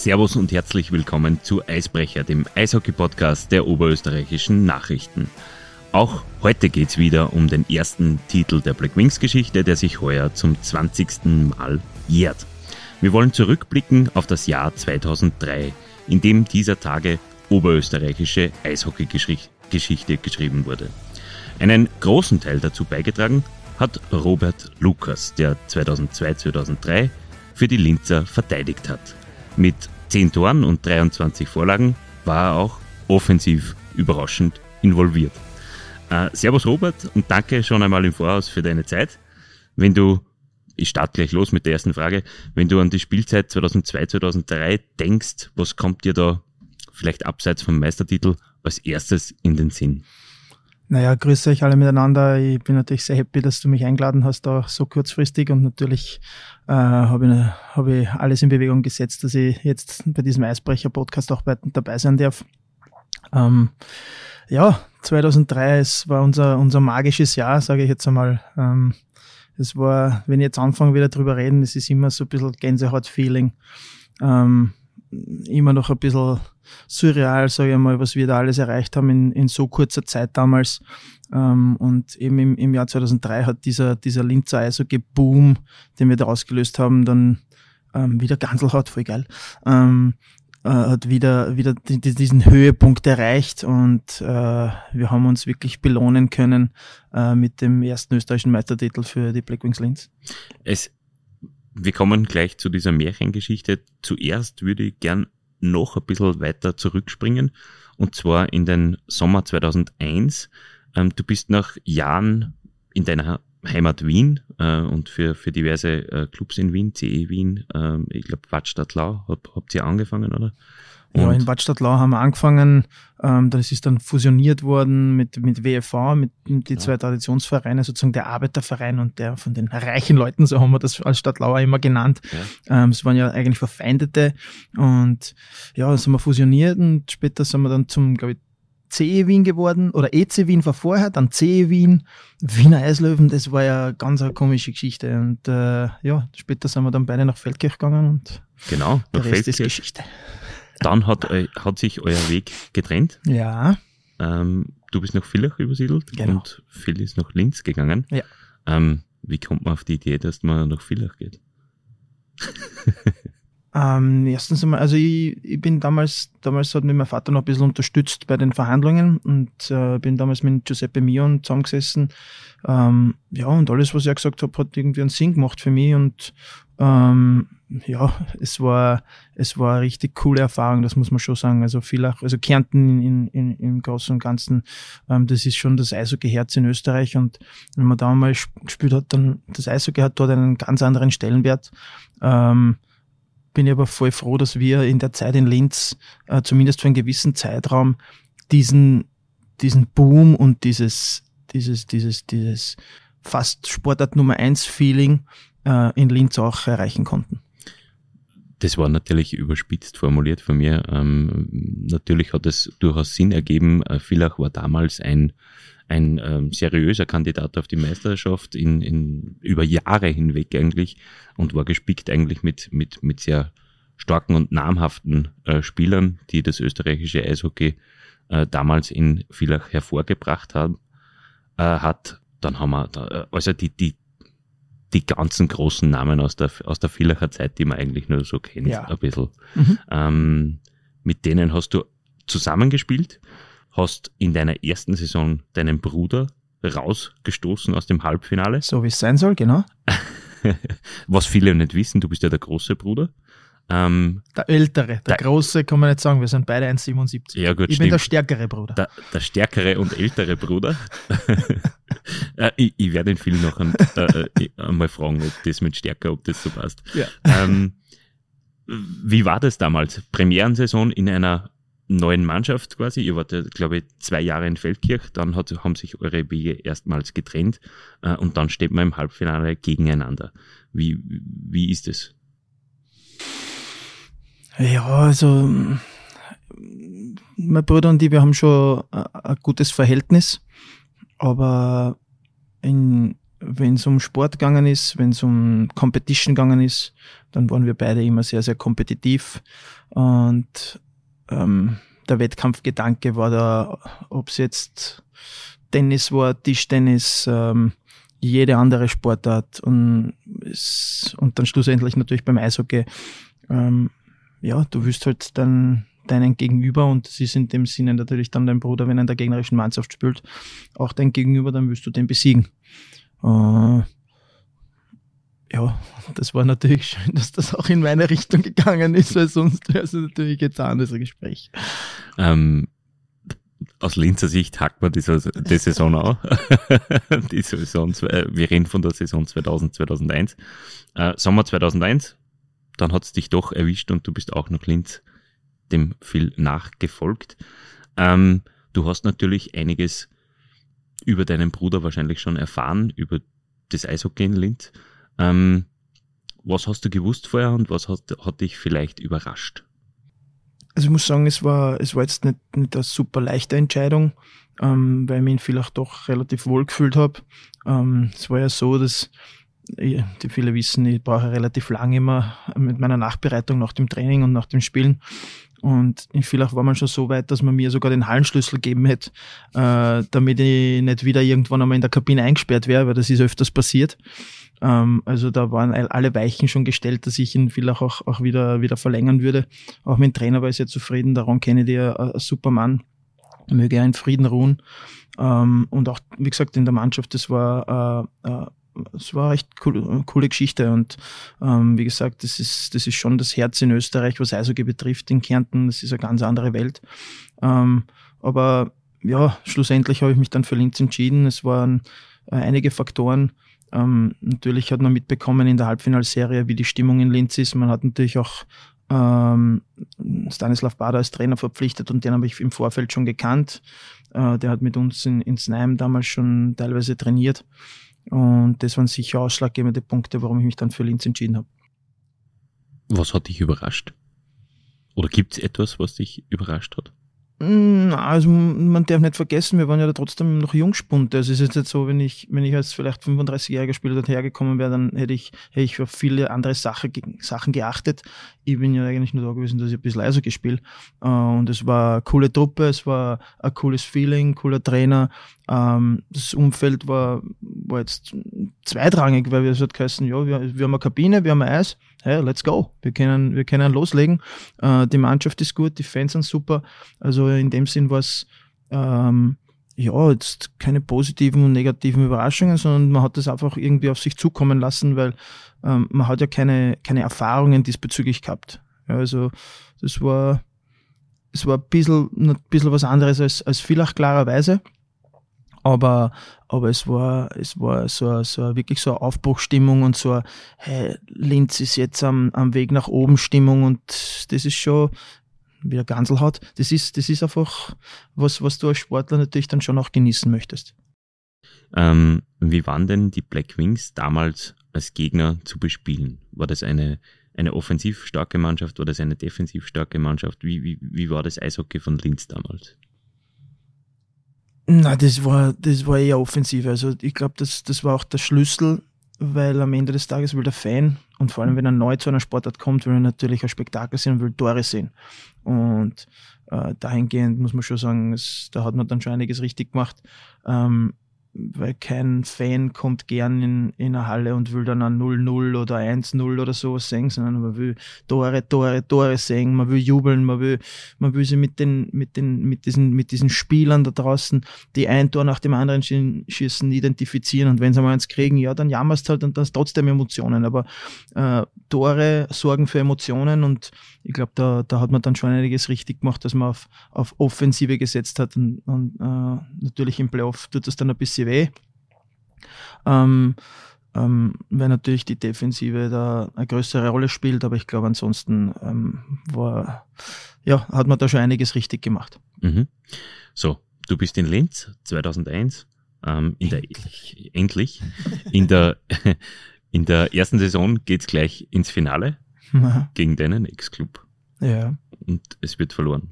Servus und herzlich willkommen zu Eisbrecher, dem Eishockey-Podcast der oberösterreichischen Nachrichten. Auch heute geht's wieder um den ersten Titel der Black Wings Geschichte, der sich heuer zum 20. Mal jährt. Wir wollen zurückblicken auf das Jahr 2003, in dem dieser Tage oberösterreichische Eishockey-Geschichte geschrieben wurde. Einen großen Teil dazu beigetragen hat Robert Lukas, der 2002-2003 für die Linzer verteidigt hat. Mit 10 Toren und 23 Vorlagen war er auch offensiv überraschend involviert. Äh, servus Robert und danke schon einmal im Voraus für deine Zeit. Wenn du, ich starte gleich los mit der ersten Frage, wenn du an die Spielzeit 2002, 2003 denkst, was kommt dir da vielleicht abseits vom Meistertitel als erstes in den Sinn? Naja, grüße euch alle miteinander. Ich bin natürlich sehr happy, dass du mich eingeladen hast, auch so kurzfristig. Und natürlich äh, habe ich, hab ich alles in Bewegung gesetzt, dass ich jetzt bei diesem Eisbrecher-Podcast auch bei, dabei sein darf. Ähm, ja, 2003, es war unser, unser magisches Jahr, sage ich jetzt einmal. Ähm, es war, wenn ich jetzt anfange wieder drüber reden, es ist immer so ein bisschen Gänsehaut-Feeling. Ähm, immer noch ein bisschen surreal, sage ich mal, was wir da alles erreicht haben in, in so kurzer Zeit damals. Ähm, und eben im, im Jahr 2003 hat dieser, dieser Linzer Eishockey-Boom, den wir da ausgelöst haben, dann ähm, wieder Ganselhaut, voll geil, ähm, äh, hat wieder, wieder diesen Höhepunkt erreicht und äh, wir haben uns wirklich belohnen können äh, mit dem ersten österreichischen Meistertitel für die Blackwings Linz. Es, wir kommen gleich zu dieser Märchengeschichte. Zuerst würde ich gern noch ein bisschen weiter zurückspringen und zwar in den Sommer 2001. Ähm, du bist nach Jahren in deiner Heimat Wien äh, und für, für diverse äh, Clubs in Wien, CE Wien, äh, ich glaube Wattstadt Lau, hab, habt ihr angefangen, oder? Und ja, in Bad Stadtlau haben wir angefangen, ähm, das ist dann fusioniert worden mit, mit WFV, mit, mit die ja. zwei Traditionsvereine, sozusagen der Arbeiterverein und der von den reichen Leuten, so haben wir das als Stadtlauer immer genannt. Ja. Ähm, es waren ja eigentlich Verfeindete und ja, das haben wir fusioniert und später sind wir dann zum, glaube ich, CE Wien geworden oder EC Wien war vorher, dann CE Wien, Wiener Eislöwen, das war ja ganz eine komische Geschichte und äh, ja, später sind wir dann beide nach Feldkirch gegangen und genau, der Rest Feldkirch. ist Geschichte. Dann hat, hat sich euer Weg getrennt. Ja. Ähm, du bist nach Villach übersiedelt genau. und Phil ist nach Linz gegangen. Ja. Ähm, wie kommt man auf die Idee, dass man nach Villach geht? Ähm, erstens einmal, also ich, ich bin damals, damals hat mich mein Vater noch ein bisschen unterstützt bei den Verhandlungen und äh, bin damals mit Giuseppe Mion zusammengesessen. Ähm, ja, und alles, was er gesagt hat, hat irgendwie einen Sinn gemacht für mich und ähm, ja, es war, es war eine richtig coole Erfahrung, das muss man schon sagen. Also viel auch, also Kärnten in, in, im Großen und Ganzen, ähm, das ist schon das Eishockey-Herz in Österreich und wenn man da mal gespielt hat, dann, das Eishockey hat dort einen ganz anderen Stellenwert. Ähm, bin ich aber voll froh, dass wir in der Zeit in Linz, äh, zumindest für einen gewissen Zeitraum, diesen, diesen Boom und dieses, dieses, dieses, dieses fast Sportart Nummer eins Feeling äh, in Linz auch erreichen konnten. Das war natürlich überspitzt formuliert von mir. Ähm, natürlich hat es durchaus Sinn ergeben. Äh, Villach war damals ein, ein ähm, seriöser Kandidat auf die Meisterschaft in, in, über Jahre hinweg eigentlich und war gespickt eigentlich mit, mit, mit sehr starken und namhaften äh, Spielern, die das österreichische Eishockey äh, damals in Villach hervorgebracht haben, äh, hat. Dann haben wir, da, äh, also die, die, die ganzen großen Namen aus der, aus der Villacher Zeit, die man eigentlich nur so kennt, ja. ein bisschen. Mhm. Ähm, mit denen hast du zusammengespielt, hast in deiner ersten Saison deinen Bruder rausgestoßen aus dem Halbfinale. So wie es sein soll, genau. Was viele nicht wissen, du bist ja der große Bruder. Ähm, der ältere, der, der, große kann man nicht sagen, wir sind beide 1,77. Ja, gut, ich stimmt. bin der stärkere Bruder. Der, der stärkere und ältere Bruder. äh, ich, ich werde ihn viel noch ein, äh, äh, einmal fragen, ob das mit stärker, ob das so passt. Ja. Ähm, wie war das damals? Premierensaison in einer neuen Mannschaft quasi. Ihr wart, glaube ich, zwei Jahre in Feldkirch, dann hat, haben sich eure Wege erstmals getrennt äh, und dann steht man im Halbfinale gegeneinander. Wie, wie ist es? Ja, also mein Bruder und ich, wir haben schon ein gutes Verhältnis, aber wenn es um Sport gegangen ist, wenn es um Competition gegangen ist, dann waren wir beide immer sehr, sehr kompetitiv. Und ähm, der Wettkampfgedanke war da, ob es jetzt Tennis war, Tischtennis, ähm, jede andere Sportart und, es, und dann schlussendlich natürlich beim Eishockey. Ähm, ja, du wirst halt dann deinen Gegenüber und das ist in dem Sinne natürlich dann dein Bruder, wenn er in der gegnerischen Mannschaft spielt, auch dein Gegenüber, dann wirst du den besiegen. Äh, ja, das war natürlich schön, dass das auch in meine Richtung gegangen ist, weil sonst wäre es natürlich jetzt ein anderes Gespräch. Ähm, aus Linzer Sicht hackt man die, die Saison auch. die Saison, wir reden von der Saison 2000, 2001. Äh, Sommer 2001, dann hat es dich doch erwischt und du bist auch nach Linz dem viel nachgefolgt. Ähm, du hast natürlich einiges über deinen Bruder wahrscheinlich schon erfahren, über das Eishockey in Linz. Ähm, was hast du gewusst vorher und was hat, hat dich vielleicht überrascht? Also ich muss sagen, es war, es war jetzt nicht, nicht eine super leichte Entscheidung, ähm, weil ich mich vielleicht doch relativ wohl gefühlt habe. Ähm, es war ja so, dass die viele wissen, ich brauche relativ lange immer mit meiner Nachbereitung nach dem Training und nach dem Spielen. Und in Villach war man schon so weit, dass man mir sogar den Hallenschlüssel geben hätte, äh, damit ich nicht wieder irgendwann einmal in der Kabine eingesperrt wäre, weil das ist öfters passiert. Ähm, also da waren alle Weichen schon gestellt, dass ich ihn Villach auch, auch wieder, wieder verlängern würde. Auch mein Trainer war sehr zufrieden, daran kenne ich ein, ein super Mann. Möge er in Frieden ruhen. Ähm, und auch, wie gesagt, in der Mannschaft, das war äh, äh, es war echt cool, coole Geschichte und ähm, wie gesagt, das ist, das ist schon das Herz in Österreich, was Eishockey betrifft, in Kärnten, das ist eine ganz andere Welt. Ähm, aber ja, schlussendlich habe ich mich dann für Linz entschieden. Es waren äh, einige Faktoren. Ähm, natürlich hat man mitbekommen in der Halbfinalserie, wie die Stimmung in Linz ist. Man hat natürlich auch ähm, Stanislav Bader als Trainer verpflichtet und den habe ich im Vorfeld schon gekannt. Äh, der hat mit uns in, in Snaim damals schon teilweise trainiert. Und das waren sicher ausschlaggebende Punkte, warum ich mich dann für Linz entschieden habe. Was hat dich überrascht? Oder gibt es etwas, was dich überrascht hat? Mm, also man darf nicht vergessen, wir waren ja trotzdem noch Jungspunde. Also es ist jetzt nicht so, wenn ich, wenn ich als vielleicht 35-jähriger Spieler dort hergekommen wäre, dann hätte ich, hätte ich auf viele andere Sache, Sachen geachtet. Ich bin ja eigentlich nur da gewesen, dass ich ein bisschen leiser gespielt. Äh, und es war eine coole Truppe, es war ein cooles Feeling, cooler Trainer. Ähm, das Umfeld war, war jetzt zweitrangig, weil wir es hat geheißen, ja, wir, wir haben eine Kabine, wir haben ein Eis, hey, let's go. Wir können, wir können loslegen. Äh, die Mannschaft ist gut, die Fans sind super. Also in dem Sinn war es ähm, ja jetzt keine positiven und negativen Überraschungen, sondern man hat das einfach irgendwie auf sich zukommen lassen, weil ähm, man hat ja keine, keine Erfahrungen diesbezüglich gehabt. Ja, also das war, es war ein bisschen, ein bisschen was anderes als, als Villach klarerweise. Aber, aber es war, es war so, so wirklich so eine Aufbruchstimmung und so, hey, Linz ist jetzt am, am Weg nach oben Stimmung und das ist schon, wie der Gansel hat, das ist, das ist einfach was, was du als Sportler natürlich dann schon auch genießen möchtest. Ähm, wie waren denn die Black Wings damals als Gegner zu bespielen? War das eine, eine offensiv starke Mannschaft? War das eine defensiv starke Mannschaft? Wie, wie, wie war das Eishockey von Linz damals? Na, das war, das war eher offensiv. Also ich glaube, das, das war auch der Schlüssel, weil am Ende des Tages will der Fan und vor allem, wenn er neu zu einer Sportart kommt, will er natürlich ein Spektakel sehen und will Tore sehen. Und äh, dahingehend muss man schon sagen, es, da hat man dann schon einiges richtig gemacht. Ähm, weil kein Fan kommt gern in, in eine Halle und will dann ein 0-0 oder 1-0 oder sowas sehen, sondern man will Tore, Tore, Tore sehen, man will jubeln, man will, man will sich mit den, mit den, mit diesen, mit diesen Spielern da draußen, die ein Tor nach dem anderen schießen, identifizieren. Und wenn sie mal eins kriegen, ja, dann jammerst halt und das trotzdem Emotionen, aber äh, Tore sorgen für Emotionen und ich glaube, da, da hat man dann schon einiges richtig gemacht, dass man auf, auf Offensive gesetzt hat und, und äh, natürlich im Playoff tut das dann ein bisschen weh. Ähm, ähm, weil natürlich die Defensive da eine größere Rolle spielt, aber ich glaube ansonsten ähm, war, ja, hat man da schon einiges richtig gemacht. Mhm. So, du bist in Linz 2001, ähm, in endlich. der endlich in der in der ersten Saison geht's gleich ins Finale gegen deinen Ex-Club. Ja. Und es wird verloren.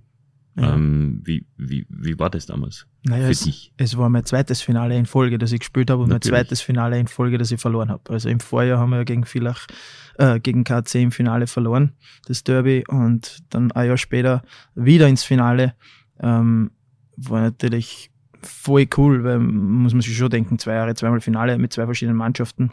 Ja. Ähm, wie, wie, wie war das damals naja, für es, dich? Es war mein zweites Finale in Folge, das ich gespielt habe und Natürlich. mein zweites Finale in Folge, das ich verloren habe. Also im Vorjahr haben wir ja gegen Villach, äh, gegen KC im Finale verloren, das Derby, und dann ein Jahr später wieder ins Finale. Ähm, war natürlich voll cool, weil muss man sich schon denken, zwei Jahre, zweimal Finale mit zwei verschiedenen Mannschaften.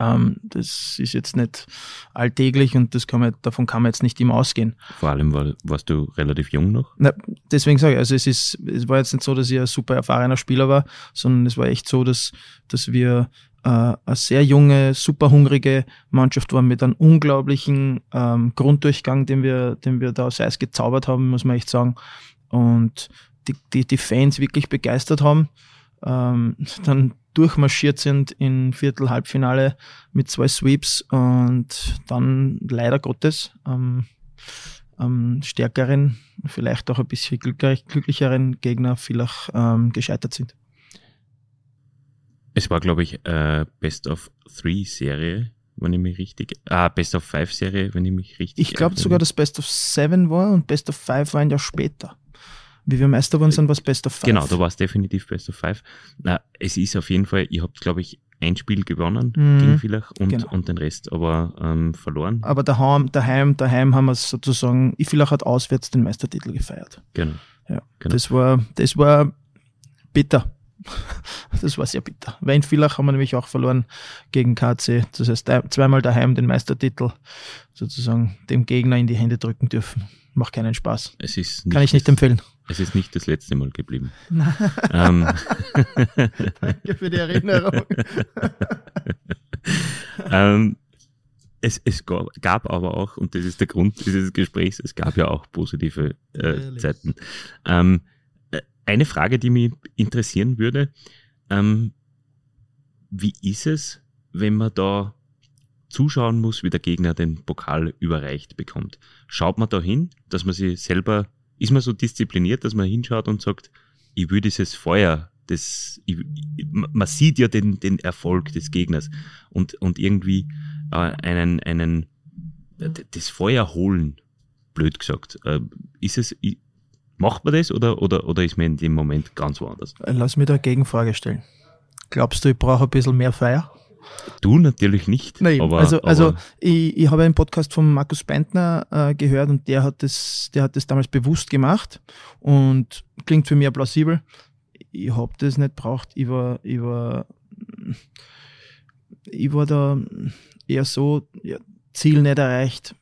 Ähm, das ist jetzt nicht alltäglich und das kann man, davon kann man jetzt nicht immer ausgehen. Vor allem war, warst du relativ jung noch? Na, deswegen sage ich, also es ist, es war jetzt nicht so, dass ich ein super erfahrener Spieler war, sondern es war echt so, dass, dass wir äh, eine sehr junge, super hungrige Mannschaft waren mit einem unglaublichen ähm, Grunddurchgang, den wir, den wir da aus Eis gezaubert haben, muss man echt sagen. Und die, die, die Fans wirklich begeistert haben. Ähm, dann durchmarschiert sind in Viertel, Halbfinale mit zwei Sweeps und dann leider Gottes am, am stärkeren, vielleicht auch ein bisschen glücklicheren Gegner vielleicht ähm, gescheitert sind. Es war, glaube ich, äh, Best of Three Serie, wenn ich mich richtig, ah, Best of Five Serie, wenn ich mich richtig. Ich glaube sogar, dass Best of Seven war und Best of Five war ein Jahr später wie wir Meister geworden sind, was Best of Five. Genau, da war es definitiv Best of Five. Na, es ist auf jeden Fall, ihr habt, glaube ich, ein Spiel gewonnen mhm, gegen Villach und, genau. und den Rest aber ähm, verloren. Aber daheim, daheim, daheim haben wir es sozusagen, Villach hat auswärts den Meistertitel gefeiert. Genau. Ja, genau. Das war, das war bitter. Das war sehr bitter. Weil in Villach haben wir nämlich auch verloren gegen KC. Das heißt, zweimal daheim den Meistertitel sozusagen dem Gegner in die Hände drücken dürfen. Macht keinen Spaß. Es ist Kann ich nicht empfehlen. Es ist nicht das letzte Mal geblieben. ähm. Danke für die Erinnerung. ähm, es, es gab aber auch, und das ist der Grund dieses Gesprächs, es gab ja auch positive äh, Zeiten. Ähm, äh, eine Frage, die mich interessieren würde, ähm, wie ist es, wenn man da zuschauen muss, wie der Gegner den Pokal überreicht bekommt? Schaut man da hin, dass man sich selber ist man so diszipliniert, dass man hinschaut und sagt, ich will dieses Feuer, das, ich, man sieht ja den, den Erfolg des Gegners und, und irgendwie äh, einen, einen, das Feuer holen, blöd gesagt. Äh, ist es, macht man das oder, oder, oder ist man in dem Moment ganz woanders? Lass mich da Gegenfrage stellen. Glaubst du, ich brauche ein bisschen mehr Feuer? Du natürlich nicht. Nein, aber, also, also aber ich, ich habe einen Podcast von Markus Beintner äh, gehört und der hat das, der hat das damals bewusst gemacht und klingt für mich plausibel. Ich habe das nicht braucht. Ich war, ich war, ich war da eher so, ja, Ziel nicht erreicht.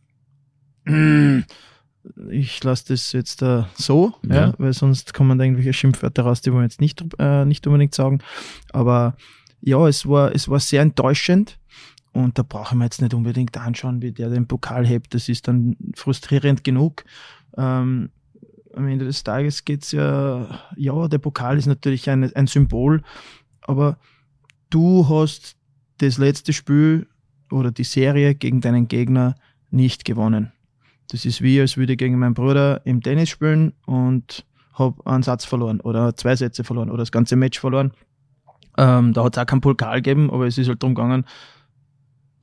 Ich lasse das jetzt äh, so, ja. ja. weil sonst kommen da irgendwelche Schimpfwörter raus, die wollen wir jetzt nicht, äh, nicht unbedingt sagen. Aber ja, es war, es war sehr enttäuschend. Und da brauchen wir jetzt nicht unbedingt anschauen, wie der den Pokal hebt. Das ist dann frustrierend genug. Ähm, am Ende des Tages geht's ja, ja, der Pokal ist natürlich ein, ein Symbol, aber du hast das letzte Spiel oder die Serie gegen deinen Gegner nicht gewonnen. Das ist wie, als würde ich gegen meinen Bruder im Tennis spielen und habe einen Satz verloren oder zwei Sätze verloren oder das ganze Match verloren. Ähm, da hat es auch keinen Pokal gegeben, aber es ist halt darum gegangen,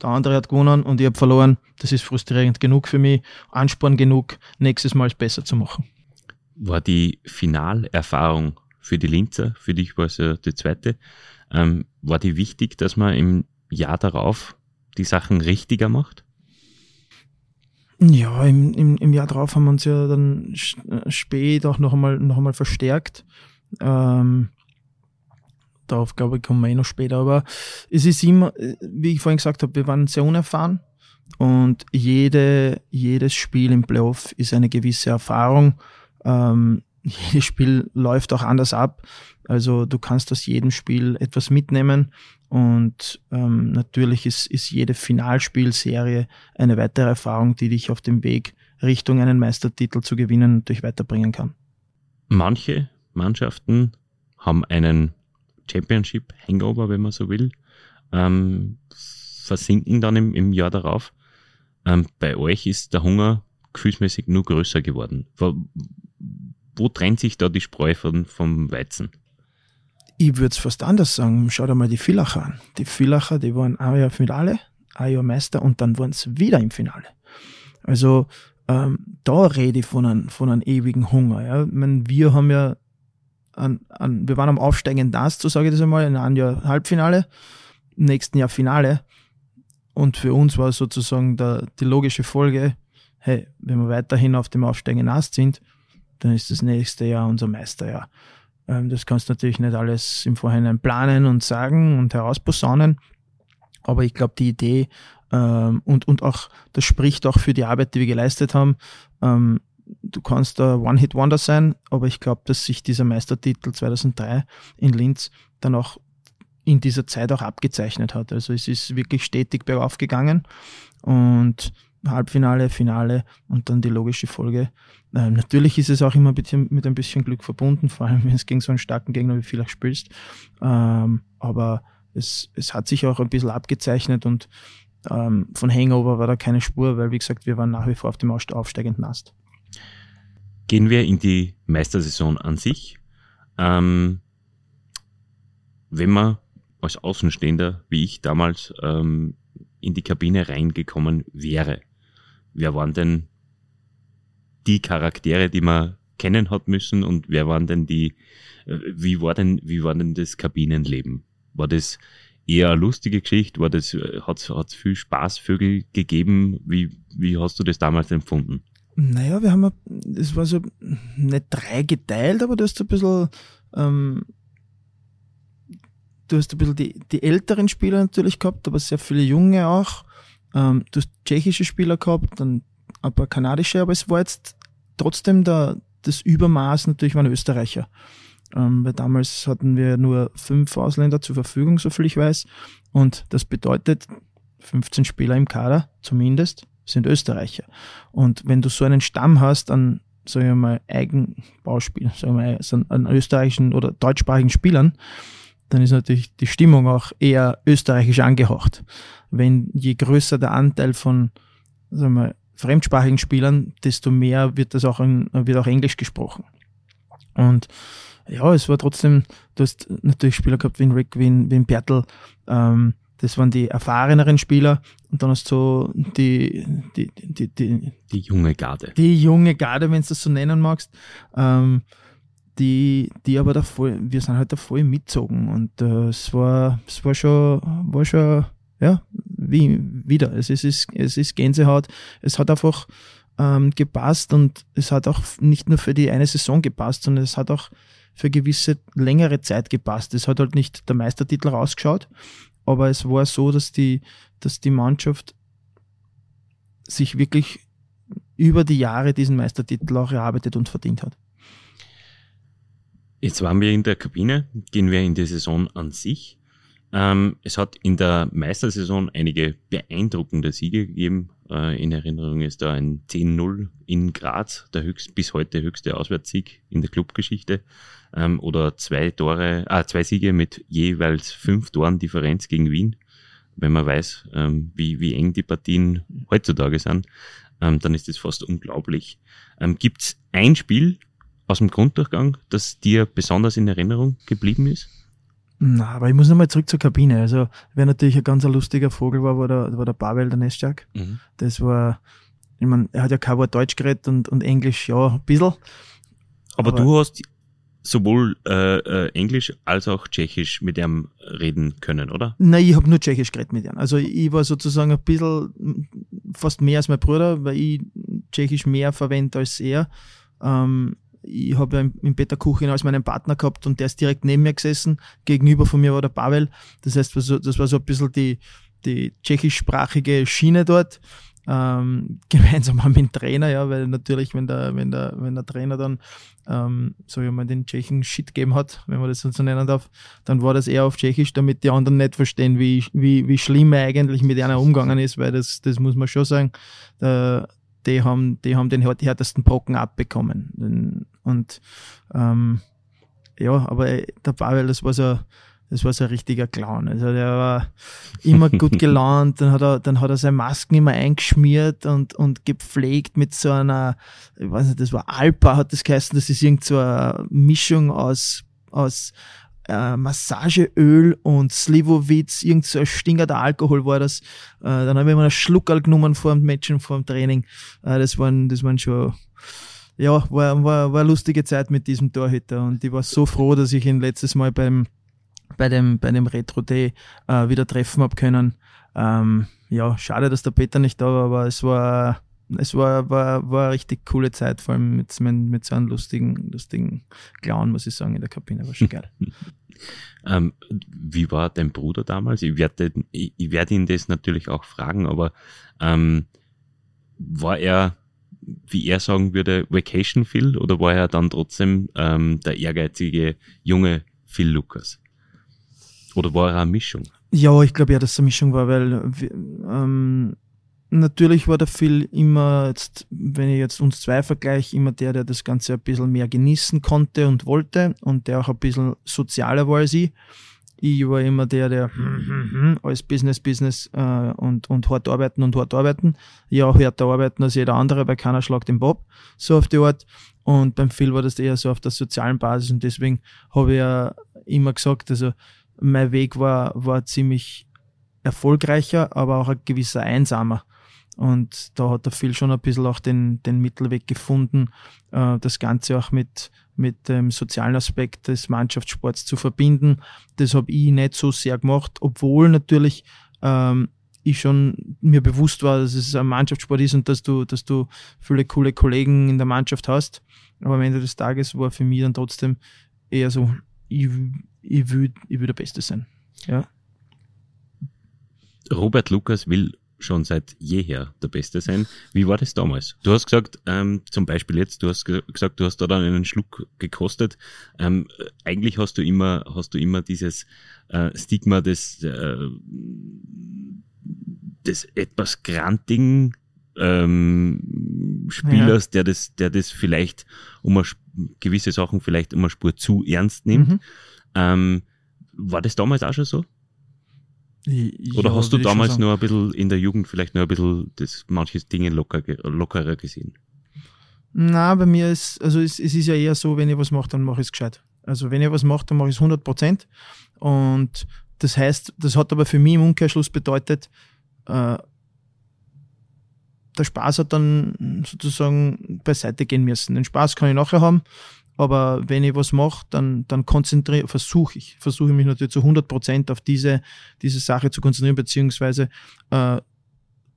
der andere hat gewonnen und ich habe verloren. Das ist frustrierend genug für mich, Ansporn genug, nächstes Mal es besser zu machen. War die Finalerfahrung für die Linzer, für dich war es ja die zweite, ähm, war die wichtig, dass man im Jahr darauf die Sachen richtiger macht? Ja, im, im, im Jahr darauf haben wir uns ja dann spät auch noch einmal, noch einmal verstärkt. Ähm, darauf glaube ich, kommen wir eh noch später. Aber es ist immer, wie ich vorhin gesagt habe, wir waren sehr unerfahren und jede, jedes Spiel im Playoff ist eine gewisse Erfahrung. Ähm, jedes Spiel läuft auch anders ab. Also du kannst aus jedem Spiel etwas mitnehmen und ähm, natürlich ist, ist jede Finalspielserie eine weitere Erfahrung, die dich auf dem Weg Richtung einen Meistertitel zu gewinnen natürlich weiterbringen kann. Manche Mannschaften haben einen Championship Hangover, wenn man so will, ähm, versinken dann im, im Jahr darauf. Ähm, bei euch ist der Hunger gefühlsmäßig nur größer geworden. Wo, wo trennt sich da die Spreu von, vom Weizen? Ich würde es fast anders sagen. Schau dir mal die Villacher an. Die Villacher, die waren ein Jahr Finale, ein Jahr Meister und dann waren sie wieder im Finale. Also ähm, da rede ich von einem, von einem ewigen Hunger. Ja. Ich meine, wir haben ja an, an, wir waren am aufsteigenden Ast, so sage ich das einmal, in einem Jahr Halbfinale, im nächsten Jahr Finale. Und für uns war sozusagen der, die logische Folge, hey, wenn wir weiterhin auf dem aufsteigenden Ast sind, dann ist das nächste Jahr unser Meisterjahr. Ähm, das kannst du natürlich nicht alles im Vorhinein planen und sagen und herausposaunen. Aber ich glaube, die Idee ähm, und, und auch, das spricht auch für die Arbeit, die wir geleistet haben. Ähm, du kannst da One-Hit-Wonder sein, aber ich glaube, dass sich dieser Meistertitel 2003 in Linz dann auch in dieser Zeit auch abgezeichnet hat. Also es ist wirklich stetig bergauf gegangen und Halbfinale, Finale und dann die logische Folge. Ähm, natürlich ist es auch immer ein bisschen, mit ein bisschen Glück verbunden, vor allem wenn es gegen so einen starken Gegner wie vielleicht spielst. Ähm, aber es, es hat sich auch ein bisschen abgezeichnet und ähm, von Hangover war da keine Spur, weil wie gesagt, wir waren nach wie vor auf dem aufsteigenden Ast. Gehen wir in die Meistersaison an sich. Ähm, wenn man als Außenstehender, wie ich damals, ähm, in die Kabine reingekommen wäre, wer waren denn die Charaktere, die man kennen hat müssen und wer waren denn die, äh, wie war denn, wie war denn das Kabinenleben? War das eher eine lustige Geschichte? War das, hat es viel Spaßvögel gegeben? Wie, wie hast du das damals empfunden? Naja, wir haben, es war so nicht drei geteilt, aber du hast ein bisschen, ähm, du hast ein bisschen die, die älteren Spieler natürlich gehabt, aber sehr viele junge auch. Ähm, du hast tschechische Spieler gehabt, dann ein paar kanadische, aber es war jetzt trotzdem der, das Übermaß natürlich waren Österreicher. Ähm, weil damals hatten wir nur fünf Ausländer zur Verfügung, soviel ich weiß. Und das bedeutet, 15 Spieler im Kader zumindest sind Österreicher. Und wenn du so einen Stamm hast an, sagen wir mal, Eigenbauspielern, sagen wir mal, an österreichischen oder deutschsprachigen Spielern, dann ist natürlich die Stimmung auch eher österreichisch angehaucht. Wenn je größer der Anteil von, sagen wir mal, fremdsprachigen Spielern, desto mehr wird das auch, in, wird auch Englisch gesprochen. Und ja, es war trotzdem, du hast natürlich Spieler gehabt wie Rick, wie wie Bertel, ähm, das waren die erfahreneren Spieler und dann hast du die, die, die, die, die junge Garde. Die junge Garde, wenn du das so nennen magst, ähm, die, die aber da voll, wir sind halt da voll mitzogen und äh, es war, es war schon, war schon, ja, wie, wieder, es ist, es ist Gänsehaut, es hat einfach ähm, gepasst und es hat auch nicht nur für die eine Saison gepasst, sondern es hat auch für gewisse längere Zeit gepasst. Es hat halt nicht der Meistertitel rausgeschaut, aber es war so, dass die, dass die Mannschaft sich wirklich über die Jahre diesen Meistertitel auch erarbeitet und verdient hat. Jetzt waren wir in der Kabine, gehen wir in die Saison an sich. Ähm, es hat in der Meistersaison einige beeindruckende Siege gegeben. Äh, in Erinnerung ist da ein 10-0 in Graz, der höchst, bis heute höchste Auswärtssieg in der Clubgeschichte. Ähm, oder zwei Tore, ah, zwei Siege mit jeweils fünf Toren Differenz gegen Wien. Wenn man weiß, ähm, wie, wie eng die Partien heutzutage sind, ähm, dann ist das fast unglaublich. Ähm, Gibt es ein Spiel aus dem Grunddurchgang, das dir besonders in Erinnerung geblieben ist? Na, aber ich muss nochmal zurück zur Kabine. Also, wer natürlich ein ganz lustiger Vogel war, war der, war der Pavel, der Nestjak. Mhm. Das war, ich meine, er hat ja kein Wort Deutsch geredet und, und Englisch, ja, ein bisschen. Aber, aber du hast sowohl äh, äh, Englisch als auch Tschechisch mit ihm reden können, oder? Nein, ich habe nur Tschechisch geredet mit ihm. Also ich war sozusagen ein bisschen fast mehr als mein Bruder, weil ich Tschechisch mehr verwende als er. Ähm, ich habe ja im Peter Kuchin als meinen Partner gehabt und der ist direkt neben mir gesessen. Gegenüber von mir war der Pavel. Das heißt, das war so ein bisschen die, die tschechischsprachige Schiene dort. Ähm, gemeinsam mit dem Trainer, ja, weil natürlich, wenn der, wenn der, wenn der Trainer dann, ähm, so wie man den Tschechen Shit gegeben hat, wenn man das so nennen darf, dann war das eher auf Tschechisch, damit die anderen nicht verstehen, wie, wie, wie schlimm er eigentlich mit einer umgegangen ist, weil das, das muss man schon sagen. Der, die haben, die haben den härtesten Brocken abbekommen. Und ähm, ja, aber der Pavel, das war so, das war so ein richtiger Clown. Also der war immer gut gelaunt, dann hat er, dann hat er seine Masken immer eingeschmiert und, und gepflegt mit so einer, ich weiß nicht, das war Alpa, hat das geheißen, das ist irgend so eine Mischung aus, aus äh, Massageöl und Slivovitz, irgend so ein stingerter Alkohol war das. Äh, dann habe ich immer einen Schluckerl genommen vor dem Match und vor dem Training. Äh, das waren, das waren schon, ja, war, war, war eine lustige Zeit mit diesem Torhüter und ich war so froh, dass ich ihn letztes Mal beim, bei dem, bei dem Retro Day äh, wieder treffen hab können. Ähm, ja, schade, dass der Peter nicht da war, aber es war, es war, war, war eine richtig coole Zeit, vor allem mit, mit so einem lustigen, lustigen Clown, muss ich sagen, in der Kabine. War schon geil. ähm, wie war dein Bruder damals? Ich werde, ich, ich werde ihn das natürlich auch fragen, aber ähm, war er, wie er sagen würde, Vacation Phil oder war er dann trotzdem ähm, der ehrgeizige junge Phil Lukas? Oder war er eine Mischung? Ja, ich glaube ja, dass es eine Mischung war, weil ähm, natürlich war der Phil immer, jetzt, wenn ich jetzt uns zwei vergleiche, immer der, der das Ganze ein bisschen mehr genießen konnte und wollte und der auch ein bisschen sozialer war als ich. Ich war immer der, der als Business, Business äh, und, und hart arbeiten und hart arbeiten. Ja, auch härter arbeiten als jeder andere, weil keiner schlagt den Bob, so auf die Art. Und beim Phil war das eher so auf der sozialen Basis und deswegen habe ich ja immer gesagt, also mein Weg war, war ziemlich erfolgreicher, aber auch ein gewisser einsamer. Und da hat der Phil schon ein bisschen auch den, den Mittelweg gefunden, äh, das Ganze auch mit, mit dem sozialen Aspekt des Mannschaftssports zu verbinden. Das habe ich nicht so sehr gemacht, obwohl natürlich ähm, ich schon mir bewusst war, dass es ein Mannschaftssport ist und dass du, dass du viele coole Kollegen in der Mannschaft hast. Aber am Ende des Tages war für mich dann trotzdem eher so, ich, ich will, ich will der Beste sein. Ja. Robert Lukas will schon seit jeher der Beste sein. Wie war das damals? Du hast gesagt, ähm, zum Beispiel jetzt, du hast ge gesagt, du hast da dann einen Schluck gekostet. Ähm, eigentlich hast du immer, hast du immer dieses äh, Stigma des, äh, des etwas grantigen ähm, Spielers, ja. der das, der das vielleicht um eine, gewisse Sachen vielleicht um eine Spur zu ernst nimmt. Mhm. Ähm, war das damals auch schon so? Oder ja, hast du damals nur ein bisschen in der Jugend vielleicht nur ein bisschen das manches Dinge locker, lockerer gesehen? Na, bei mir ist, also es, es, ist ja eher so, wenn ich was mache, dann mache ich es gescheit. Also wenn ich was mache, dann mache ich es 100 Prozent. Und das heißt, das hat aber für mich im Umkehrschluss bedeutet, äh, der Spaß hat dann sozusagen beiseite gehen müssen. Den Spaß kann ich nachher haben, aber wenn ich was mache, dann, dann konzentriere, versuche ich, versuche mich natürlich zu 100 Prozent auf diese, diese Sache zu konzentrieren, beziehungsweise äh,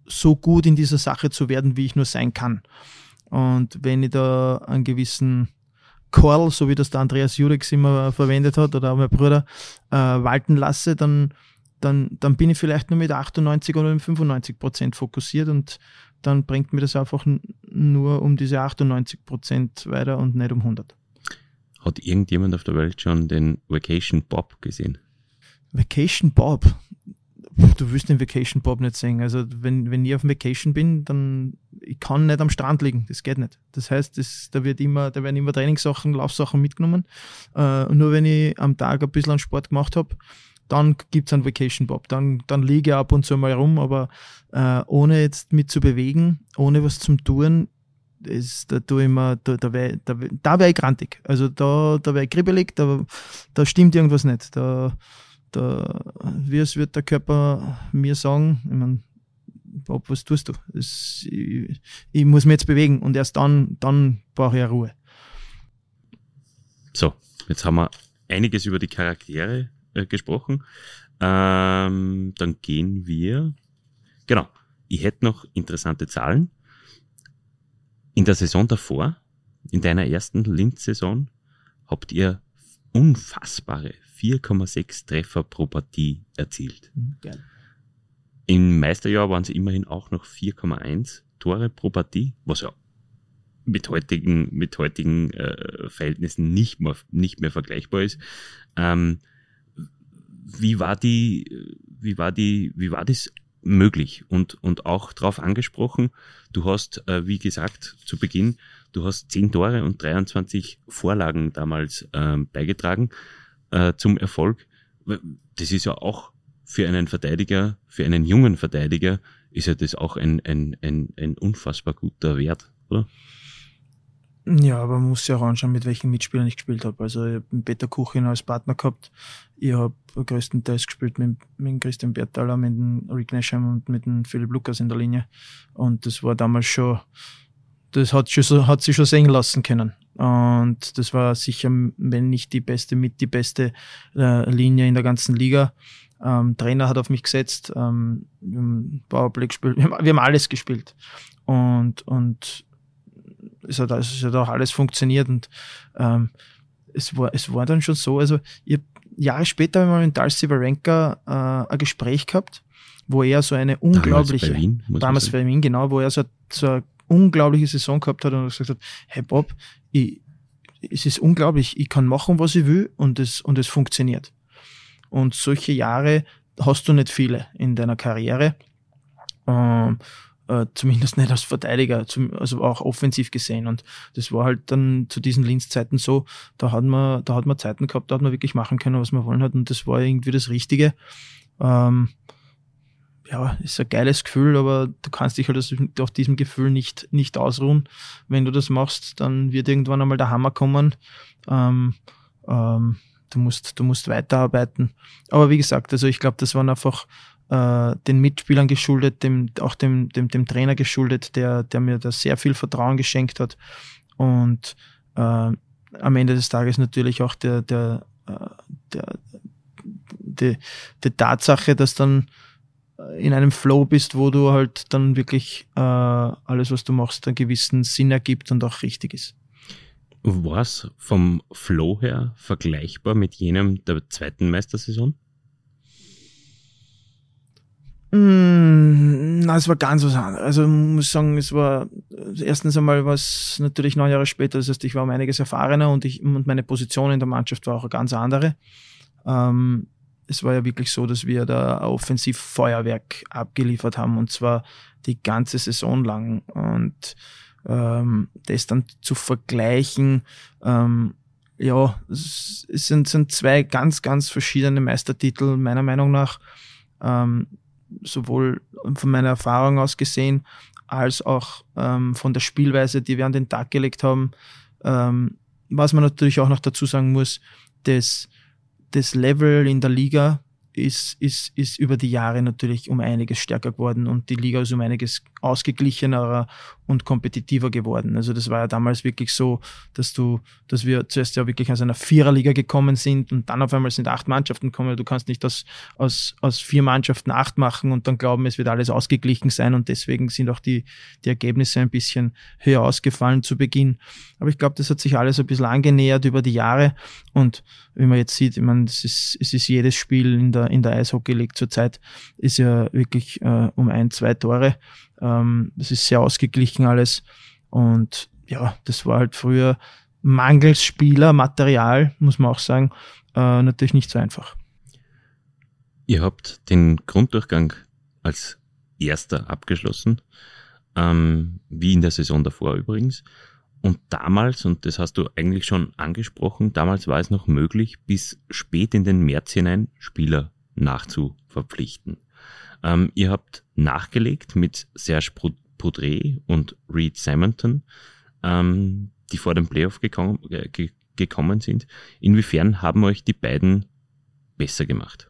so gut in dieser Sache zu werden, wie ich nur sein kann. Und wenn ich da einen gewissen Call, so wie das der Andreas Jurex immer verwendet hat, oder auch mein Bruder, äh, walten lasse, dann, dann, dann bin ich vielleicht nur mit 98 oder mit 95 Prozent fokussiert und dann bringt mir das einfach nur um diese 98 Prozent weiter und nicht um 100. Hat irgendjemand auf der Welt schon den Vacation Bob gesehen? Vacation Bob? Du wirst den Vacation Bob nicht sehen. Also wenn, wenn ich auf Vacation bin, dann ich kann nicht am Strand liegen. Das geht nicht. Das heißt, das, da wird immer, da werden immer Trainingssachen, Laufsachen mitgenommen. Äh, nur wenn ich am Tag ein bisschen an Sport gemacht habe, dann gibt es einen Vacation Bob. Dann, dann liege ich ab und zu mal rum, aber äh, ohne jetzt mit zu bewegen, ohne was zum tun, ist, da tue ich mir, da, da wäre da, da wär ich grantig. Also da, da wäre ich kribbelig, da, da stimmt irgendwas nicht. Da, da, wie es wird der Körper mir sagen, ich mein, Bob, was tust du? Das, ich, ich, muss mich jetzt bewegen und erst dann, dann brauche ich Ruhe. So, jetzt haben wir einiges über die Charaktere äh, gesprochen. Ähm, dann gehen wir. Genau. Ich hätte noch interessante Zahlen. In der Saison davor, in deiner ersten Linz-Saison, habt ihr unfassbare 4,6 Treffer pro Partie erzielt. Mhm. Im Meisterjahr waren sie immerhin auch noch 4,1 Tore pro Partie, was ja mit heutigen, mit heutigen äh, Verhältnissen nicht mehr, nicht mehr vergleichbar ist. Ähm, wie war die, wie war die, wie war das möglich und, und auch darauf angesprochen, du hast, äh, wie gesagt, zu Beginn, du hast 10 Tore und 23 Vorlagen damals äh, beigetragen äh, zum Erfolg. Das ist ja auch für einen Verteidiger, für einen jungen Verteidiger, ist ja das auch ein, ein, ein, ein unfassbar guter Wert, oder? Ja, aber man muss ja auch anschauen, mit welchen Mitspielern ich gespielt habe. Also ich habe Peter Kuchin als Partner gehabt. Ich habe größtenteils gespielt mit, mit Christian Bertaler, mit dem Rick Nasham und mit dem Philipp Lukas in der Linie. Und das war damals schon, das hat, schon hat sich schon sehen lassen können. Und das war sicher, wenn nicht die beste, mit die beste äh, Linie in der ganzen Liga. Ähm, Trainer hat auf mich gesetzt, ähm, wir haben Powerplay gespielt, wir haben, wir haben alles gespielt. Und, und es hat, es hat auch alles funktioniert und ähm, es, war, es war dann schon so, also ich Jahre später haben wir mit Darcy Varenka äh, ein Gespräch gehabt, wo er so eine unglaubliche, damals bei Wien, damals bei Wien genau, wo er so, so eine unglaubliche Saison gehabt hat und gesagt hat, hey Bob, ich, es ist unglaublich, ich kann machen, was ich will und es, und es funktioniert. Und solche Jahre hast du nicht viele in deiner Karriere. Ähm, äh, zumindest nicht als Verteidiger, zum, also auch offensiv gesehen. Und das war halt dann zu diesen Linz-Zeiten so, da hat man, da hat man Zeiten gehabt, da hat man wirklich machen können, was man wollen hat. Und das war irgendwie das Richtige. Ähm, ja, ist ein geiles Gefühl, aber du kannst dich halt auf diesem Gefühl nicht, nicht ausruhen. Wenn du das machst, dann wird irgendwann einmal der Hammer kommen. Ähm, ähm, du musst, du musst weiterarbeiten. Aber wie gesagt, also ich glaube, das waren einfach äh, den Mitspielern geschuldet, dem, auch dem, dem, dem Trainer geschuldet, der, der mir da sehr viel Vertrauen geschenkt hat. Und äh, am Ende des Tages natürlich auch der, der, äh, der, die, die Tatsache, dass dann in einem Flow bist, wo du halt dann wirklich äh, alles, was du machst, einen gewissen Sinn ergibt und auch richtig ist. War es vom Flow her vergleichbar mit jenem der zweiten Meistersaison? Mm, na, es war ganz was anderes. Also muss sagen, es war erstens einmal was natürlich neun Jahre später, das heißt, ich war um einiges erfahrener und ich und meine Position in der Mannschaft war auch eine ganz andere. Ähm, es war ja wirklich so, dass wir da ein Offensivfeuerwerk abgeliefert haben und zwar die ganze Saison lang. Und ähm, das dann zu vergleichen, ähm, ja, es sind, sind zwei ganz, ganz verschiedene Meistertitel meiner Meinung nach. Ähm, sowohl von meiner Erfahrung aus gesehen, als auch ähm, von der Spielweise, die wir an den Tag gelegt haben. Ähm, was man natürlich auch noch dazu sagen muss, das, das Level in der Liga ist, ist, ist über die Jahre natürlich um einiges stärker geworden und die Liga ist um einiges ausgeglichener und kompetitiver geworden. Also das war ja damals wirklich so, dass du, dass wir zuerst ja wirklich aus einer Viererliga gekommen sind und dann auf einmal sind acht Mannschaften gekommen. Du kannst nicht aus, aus, aus vier Mannschaften acht machen und dann glauben, es wird alles ausgeglichen sein und deswegen sind auch die, die Ergebnisse ein bisschen höher ausgefallen zu Beginn. Aber ich glaube, das hat sich alles ein bisschen angenähert über die Jahre und wie man jetzt sieht, ich meine, es ist, es ist jedes Spiel in der, in der Eishockey League zurzeit ist ja wirklich äh, um ein, zwei Tore. Ähm, es ist sehr ausgeglichen alles. Und ja, das war halt früher mangels Spieler, Material, muss man auch sagen, äh, natürlich nicht so einfach. Ihr habt den Grunddurchgang als erster abgeschlossen, ähm, wie in der Saison davor übrigens. Und damals, und das hast du eigentlich schon angesprochen, damals war es noch möglich, bis spät in den März hinein Spieler nachzuverpflichten. Ähm, ihr habt nachgelegt mit Serge Poudre und Reed Simonton, ähm, die vor dem Playoff gekommen, äh, gekommen sind. Inwiefern haben euch die beiden besser gemacht?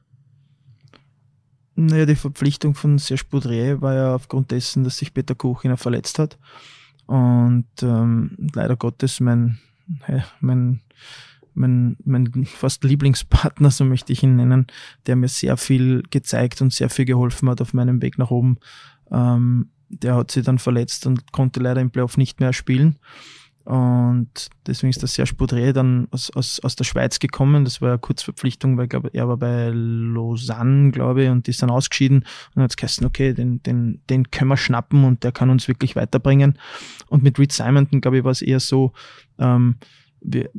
Naja, die Verpflichtung von Serge Poudre war ja aufgrund dessen, dass sich Peter Kuchiner verletzt hat. Und ähm, leider Gottes mein, mein, mein, mein fast Lieblingspartner, so möchte ich ihn nennen, der mir sehr viel gezeigt und sehr viel geholfen hat auf meinem Weg nach oben. Ähm, der hat sich dann verletzt und konnte leider im Playoff nicht mehr spielen. Und deswegen ist der Serge Boudre dann aus, aus, aus der Schweiz gekommen. Das war ja Kurzverpflichtung, weil glaub, er war bei Lausanne, glaube ich, und ist dann ausgeschieden. Und dann hat es okay, den, den, den können wir schnappen und der kann uns wirklich weiterbringen. Und mit Reed Simonton, glaube ich, war es eher so, ähm, wir,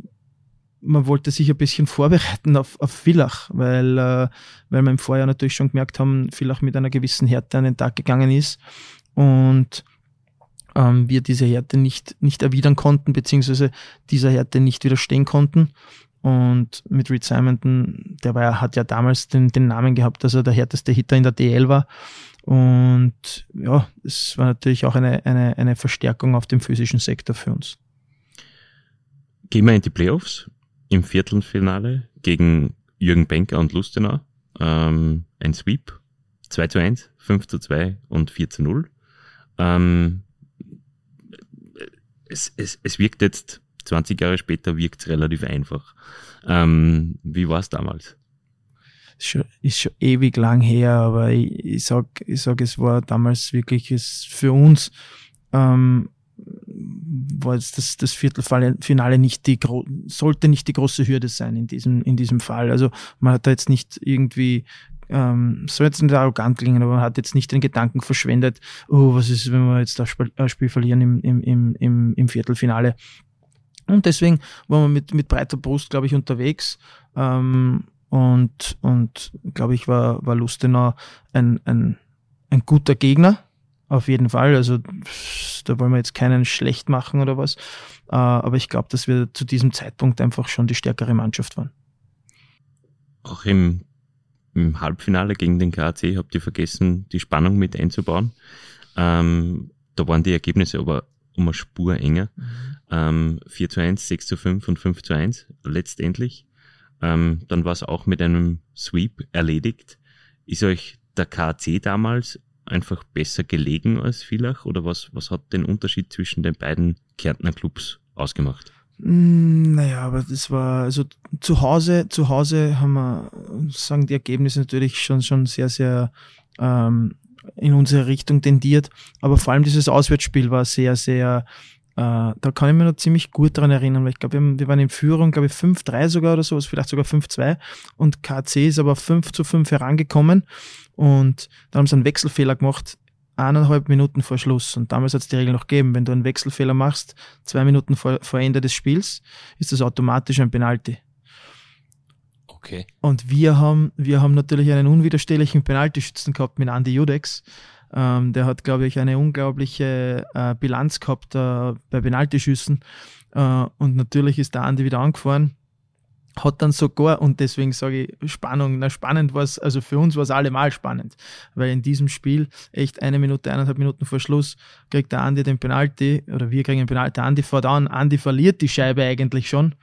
man wollte sich ein bisschen vorbereiten auf, auf Villach, weil, äh, weil wir im Vorjahr natürlich schon gemerkt haben, Villach mit einer gewissen Härte an den Tag gegangen ist. Und ähm, wir diese Härte nicht, nicht erwidern konnten, beziehungsweise dieser Härte nicht widerstehen konnten. Und mit Reed Simonton, der war, hat ja damals den, den Namen gehabt, dass er der härteste Hitter in der DL war. Und ja, es war natürlich auch eine, eine, eine Verstärkung auf dem physischen Sektor für uns. Gehen wir in die Playoffs im Viertelfinale gegen Jürgen Benker und Lustenau. Ähm, ein Sweep. 2 zu 1, 5 zu 2 und 4 zu 0. Ähm, es, es, es wirkt jetzt, 20 Jahre später wirkt es relativ einfach. Ähm, wie war es damals? Ist schon, ist schon ewig lang her, aber ich, ich sag, ich sag, es war damals wirklich es für uns ähm, war jetzt das, das Viertelfinale nicht die sollte nicht die große Hürde sein in diesem in diesem Fall. Also man hat da jetzt nicht irgendwie ähm, soll jetzt nicht arrogant klingen, aber man hat jetzt nicht den Gedanken verschwendet, oh, was ist, wenn wir jetzt das Spiel, Spiel verlieren im, im, im, im Viertelfinale. Und deswegen waren wir mit, mit breiter Brust, glaube ich, unterwegs. Ähm, und, und glaube ich, war, war Lustenau ein, ein, ein guter Gegner. Auf jeden Fall. Also da wollen wir jetzt keinen schlecht machen oder was. Äh, aber ich glaube, dass wir zu diesem Zeitpunkt einfach schon die stärkere Mannschaft waren. Auch im, im Halbfinale gegen den KAC habt ihr vergessen, die Spannung mit einzubauen. Ähm, da waren die Ergebnisse aber um eine Spur enger. Mhm. Ähm, 4 zu 1, 6 zu 5 und 5 zu 1 letztendlich. Ähm, dann war es auch mit einem Sweep erledigt. Ist euch der KAC damals einfach besser gelegen als Villach oder was, was hat den Unterschied zwischen den beiden Kärntner Clubs ausgemacht? Hm, naja, aber das war, also zu Hause, zu Hause haben wir, sagen die Ergebnisse natürlich schon, schon sehr, sehr ähm, in unsere Richtung tendiert. Aber vor allem dieses Auswärtsspiel war sehr, sehr Uh, da kann ich mich noch ziemlich gut dran erinnern, weil ich glaube, wir, wir, waren in Führung, glaube ich, 5-3 sogar oder so, vielleicht sogar 5-2 und KC ist aber 5 zu 5 herangekommen und dann haben sie einen Wechselfehler gemacht, eineinhalb Minuten vor Schluss. Und damals hat es die Regel noch gegeben, wenn du einen Wechselfehler machst, zwei Minuten vor, vor Ende des Spiels, ist das automatisch ein Penalty. Okay. Und wir haben, wir haben natürlich einen unwiderstehlichen Penaltyschützen gehabt mit Andy Judex. Ähm, der hat, glaube ich, eine unglaubliche äh, Bilanz gehabt äh, bei Penaltyschüssen. Äh, und natürlich ist der Andi wieder angefahren. Hat dann sogar, und deswegen sage ich Spannung, na spannend war es, also für uns war es allemal spannend, weil in diesem Spiel echt eine Minute, eineinhalb Minuten vor Schluss kriegt der Andi den Penalty, oder wir kriegen den Penalty, der Andi fährt an, Andi verliert die Scheibe eigentlich schon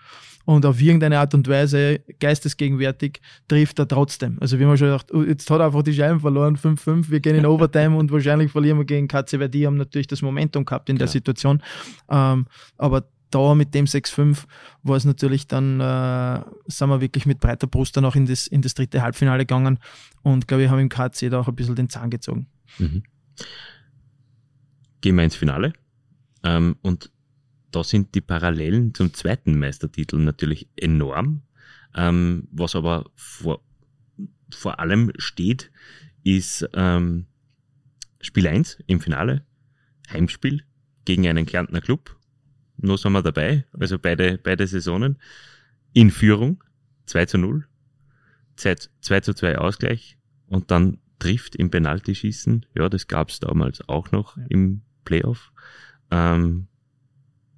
und auf irgendeine Art und Weise geistesgegenwärtig trifft er trotzdem. Also wir haben schon gedacht, oh, jetzt hat er einfach die Scheiben verloren, 5-5, wir gehen in Overtime und wahrscheinlich verlieren wir gegen KC, weil die haben natürlich das Momentum gehabt in der ja. Situation. Ähm, aber da mit dem 6-5 war es natürlich dann, äh, sind wir wirklich mit breiter Brust dann auch in das, in das dritte Halbfinale gegangen und glaube ich, haben im KC da auch ein bisschen den Zahn gezogen. Mhm. Gehen wir ins Finale. Ähm, und da sind die Parallelen zum zweiten Meistertitel natürlich enorm. Ähm, was aber vor, vor allem steht, ist ähm, Spiel 1 im Finale, Heimspiel gegen einen Kärntner Club. Nur sind wir dabei, also beide, beide Saisonen. In Führung, 2 zu 0, 2 zu 2 Ausgleich und dann trifft im Penaltyschießen, ja, das gab's damals auch noch im Playoff. Ähm,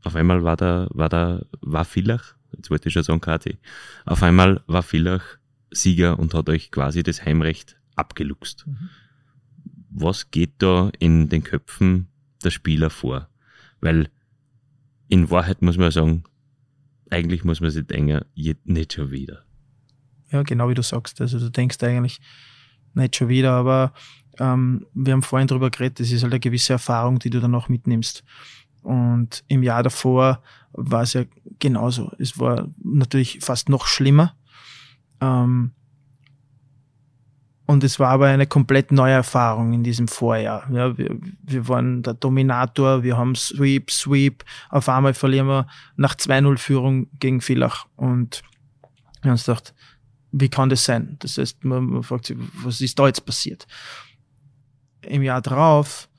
auf einmal war da, war da, war Villach, jetzt wollte ich schon sagen KT, auf einmal war Villach Sieger und hat euch quasi das Heimrecht abgeluchst. Mhm. Was geht da in den Köpfen der Spieler vor? Weil in Wahrheit muss man sagen, eigentlich muss man sich denken, nicht schon wieder. Ja, genau wie du sagst. Also du denkst eigentlich nicht schon wieder, aber ähm, wir haben vorhin drüber geredet, das ist halt eine gewisse Erfahrung, die du dann auch mitnimmst. Und im Jahr davor war es ja genauso. Es war natürlich fast noch schlimmer. Ähm, und es war aber eine komplett neue Erfahrung in diesem Vorjahr. Ja, wir, wir waren der Dominator, wir haben Sweep, Sweep. Auf einmal verlieren wir nach 2-0 Führung gegen Villach. Und wir haben uns gedacht, wie kann das sein? Das heißt, man, man fragt sich, was ist da jetzt passiert? Im Jahr drauf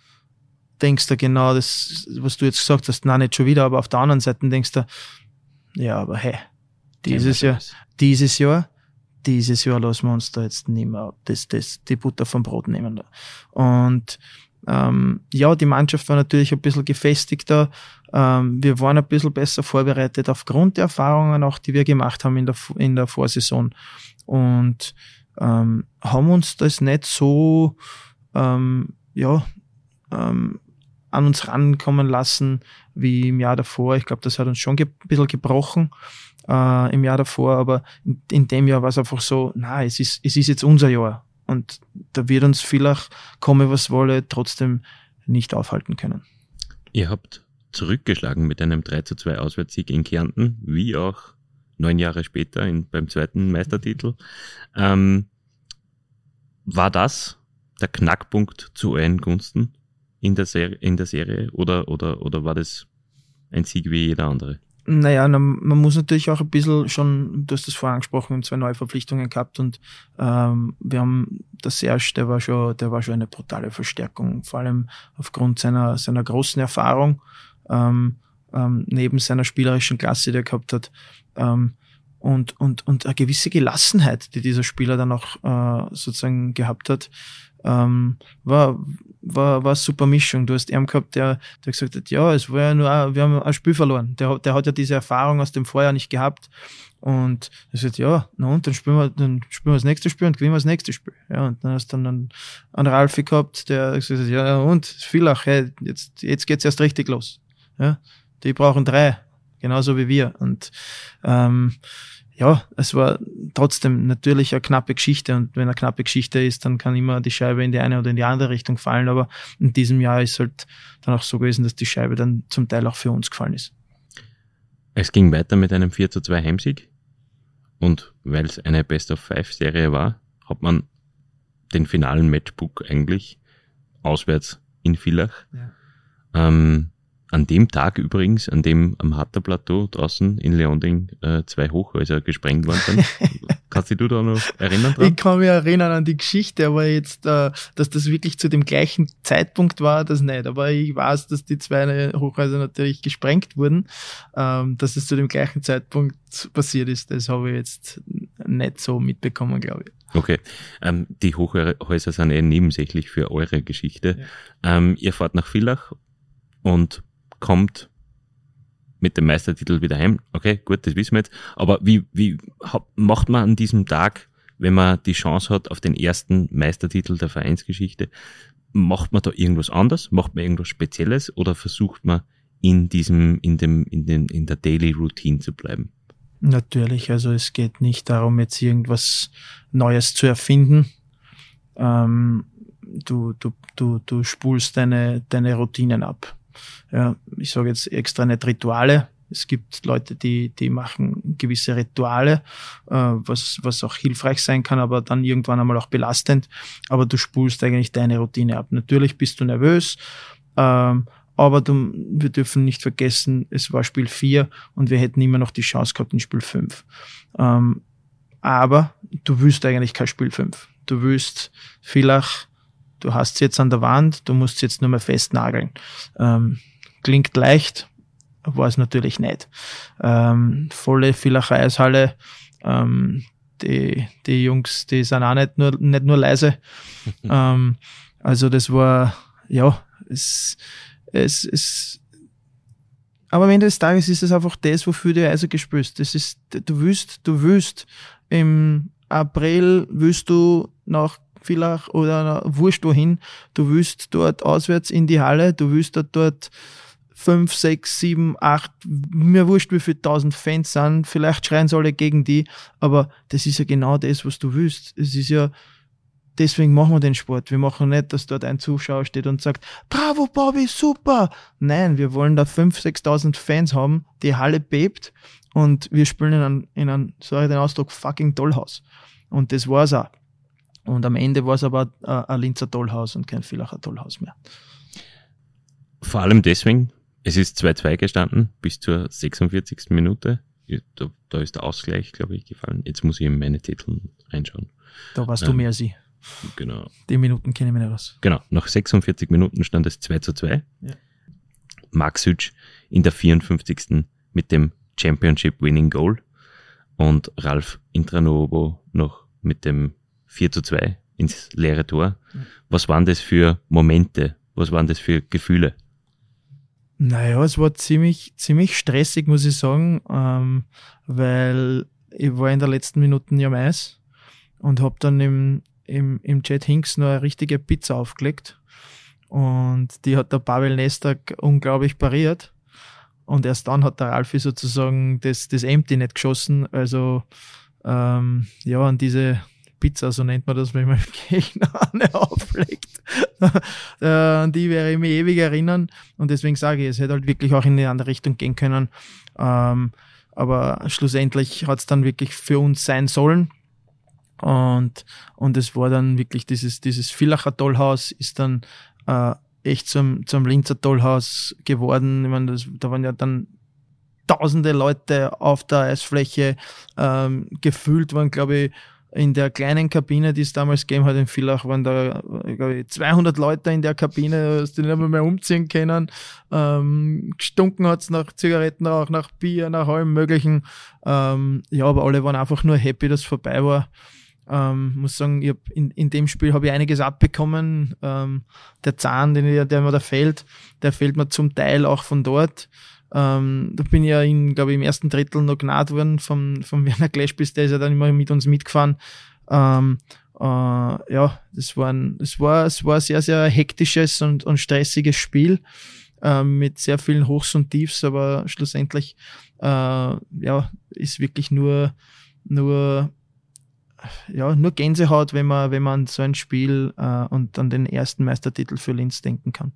denkst du genau das, was du jetzt gesagt hast, na nicht schon wieder, aber auf der anderen Seite denkst du, ja, aber hey, dieses Jahr, dieses Jahr, dieses Jahr lassen wir uns da jetzt nicht mehr das, das, die Butter vom Brot nehmen. Und ähm, ja, die Mannschaft war natürlich ein bisschen gefestigter. Ähm, wir waren ein bisschen besser vorbereitet aufgrund der Erfahrungen auch, die wir gemacht haben in der, in der Vorsaison. Und ähm, haben uns das nicht so, ähm, ja, ähm, an uns rankommen lassen wie im Jahr davor. Ich glaube, das hat uns schon ein bisschen gebrochen äh, im Jahr davor, aber in, in dem Jahr war es einfach so, na, es ist, es ist jetzt unser Jahr. Und da wird uns vielleicht, komme was wolle, trotzdem nicht aufhalten können. Ihr habt zurückgeschlagen mit einem 3 zu 2 Auswärtssieg in Kärnten, wie auch neun Jahre später in, beim zweiten Meistertitel. Ähm, war das der Knackpunkt zu euren Gunsten in der, Serie, in der Serie oder, oder, oder war das ein Sieg wie jeder andere? Naja, man muss natürlich auch ein bisschen schon, du hast das vorher angesprochen, zwei neue Verpflichtungen gehabt und ähm, wir haben, der Serge, der war schon, der war schon eine brutale Verstärkung, vor allem aufgrund seiner, seiner großen Erfahrung, ähm, ähm, neben seiner spielerischen Klasse, die er gehabt hat, ähm, und, und, und eine gewisse Gelassenheit, die dieser Spieler dann auch äh, sozusagen gehabt hat, ähm, war, war, war eine super Mischung. Du hast einen gehabt, der, der gesagt hat, ja, es war ja nur, wir haben ein Spiel verloren. Der, der hat ja diese Erfahrung aus dem Vorjahr nicht gehabt. Und er sagt, ja, na und, dann spielen wir, dann spielen wir das nächste Spiel und gewinnen wir das nächste Spiel. Ja, und dann hast du dann einen, einen Ralfi gehabt, der gesagt hat, ja, und, Villach, hey, jetzt, jetzt geht's erst richtig los. Ja, die brauchen drei, genauso wie wir. Und, ähm, ja, es war trotzdem natürlich eine knappe Geschichte und wenn eine knappe Geschichte ist, dann kann immer die Scheibe in die eine oder in die andere Richtung fallen, aber in diesem Jahr ist halt dann auch so gewesen, dass die Scheibe dann zum Teil auch für uns gefallen ist. Es ging weiter mit einem 4 zu 2 Heimsieg und weil es eine Best of Five Serie war, hat man den finalen Matchbook eigentlich auswärts in Villach. Ja. Ähm, an dem Tag übrigens, an dem am Hatterplateau draußen in Leonding äh, zwei Hochhäuser gesprengt worden sind. Kannst du dich da noch erinnern dran? Ich kann mich erinnern an die Geschichte, aber jetzt, äh, dass das wirklich zu dem gleichen Zeitpunkt war, das nicht. Aber ich weiß, dass die zwei Hochhäuser natürlich gesprengt wurden. Ähm, dass es zu dem gleichen Zeitpunkt passiert ist, das habe ich jetzt nicht so mitbekommen, glaube ich. Okay, ähm, die Hochhäuser sind eher nebensächlich für eure Geschichte. Ja. Ähm, ihr fahrt nach Villach und kommt mit dem Meistertitel wieder heim. Okay, gut, das wissen wir jetzt. Aber wie, wie macht man an diesem Tag, wenn man die Chance hat auf den ersten Meistertitel der Vereinsgeschichte, macht man da irgendwas anders? Macht man irgendwas Spezielles oder versucht man in diesem, in dem, in den, in der Daily Routine zu bleiben? Natürlich, also es geht nicht darum, jetzt irgendwas Neues zu erfinden. Ähm, du, du, du, du spulst deine, deine Routinen ab ja, ich sage jetzt extra nicht Rituale. Es gibt Leute, die, die machen gewisse Rituale, äh, was, was auch hilfreich sein kann, aber dann irgendwann einmal auch belastend. Aber du spulst eigentlich deine Routine ab. Natürlich bist du nervös, ähm, aber du, wir dürfen nicht vergessen, es war Spiel 4 und wir hätten immer noch die Chance gehabt in Spiel 5. Ähm, aber du willst eigentlich kein Spiel 5. Du willst vielleicht du hast sie jetzt an der Wand, du musst sie jetzt nur mehr festnageln. Ähm, klingt leicht, war es natürlich nicht. Ähm, volle Villacher Eishalle, ähm, die, die Jungs, die sind auch nicht nur, nicht nur leise. ähm, also das war, ja, es, es, es, aber am Ende des Tages ist es einfach das, wofür du Eise gespürst. Das ist, du willst, du willst im April willst du nach vielleicht oder wurscht wohin, du willst dort auswärts in die Halle, du willst dort, dort fünf, sechs, sieben, acht, mir wurscht, wie viele tausend Fans sind, vielleicht schreien sie alle gegen die, aber das ist ja genau das, was du willst. Es ist ja, deswegen machen wir den Sport. Wir machen nicht, dass dort ein Zuschauer steht und sagt, bravo Bobby, super. Nein, wir wollen da fünf, sechstausend Fans haben, die Halle bebt und wir spielen in einem, in einem sorry den Ausdruck, fucking Tollhaus. Und das war's auch. Und am Ende war es aber äh, ein Linzer Tollhaus und kein Villacher Tollhaus mehr. Vor allem deswegen, es ist 2-2 gestanden bis zur 46. Minute. Da, da ist der Ausgleich, glaube ich, gefallen. Jetzt muss ich in meine Titel reinschauen. Da warst ähm, du mehr als ich. Genau. Die Minuten kenne ich mir nicht aus. Genau. Nach 46 Minuten stand es 2 zu 2. Ja. Max Hütsch in der 54. mit dem Championship Winning Goal und Ralf Intranovo noch mit dem 4 zu 2 ins leere Tor. Was waren das für Momente? Was waren das für Gefühle? Naja, es war ziemlich, ziemlich stressig, muss ich sagen, ähm, weil ich war in der letzten Minute ja am Eis und habe dann im, im, im Jet Hinks noch eine richtige Pizza aufgelegt. Und die hat der Pavel Nestak unglaublich pariert. Und erst dann hat der Ralfi sozusagen das, das Empty nicht geschossen. Also ähm, ja, an diese Pizza, so nennt man das, wenn man Gegner auflegt. äh, die werde ich mich ewig erinnern. Und deswegen sage ich, es hätte halt wirklich auch in eine andere Richtung gehen können. Ähm, aber schlussendlich hat es dann wirklich für uns sein sollen. Und, und es war dann wirklich dieses, dieses Villacher Tollhaus ist dann äh, echt zum, zum Linzer Tollhaus geworden. Ich meine, das, da waren ja dann tausende Leute auf der Eisfläche ähm, gefühlt waren, glaube ich, in der kleinen Kabine, die es damals gegeben hat in Villach, waren da, glaube ich, 200 Leute in der Kabine, die nicht mehr umziehen können. Ähm, gestunken hat's nach Zigarettenrauch, nach Bier, nach allem Möglichen. Ähm, ja, aber alle waren einfach nur happy, dass es vorbei war. Ähm, muss sagen, ich hab in, in dem Spiel habe ich einiges abbekommen. Ähm, der Zahn, den der mir da fehlt, der fehlt mir zum Teil auch von dort. Ähm, da bin ich ja in, glaube ich, im ersten Drittel noch gnad worden vom, vom Werner Gleschbiss, der ist ja dann immer mit uns mitgefahren. Ähm, äh, ja, das war, ein, das war, es war ein sehr, sehr hektisches und, und stressiges Spiel ähm, mit sehr vielen Hochs und Tiefs, aber schlussendlich äh, ja, ist wirklich nur, nur ja, nur Gänsehaut, wenn man, wenn man so ein Spiel äh, und an den ersten Meistertitel für Linz denken kann.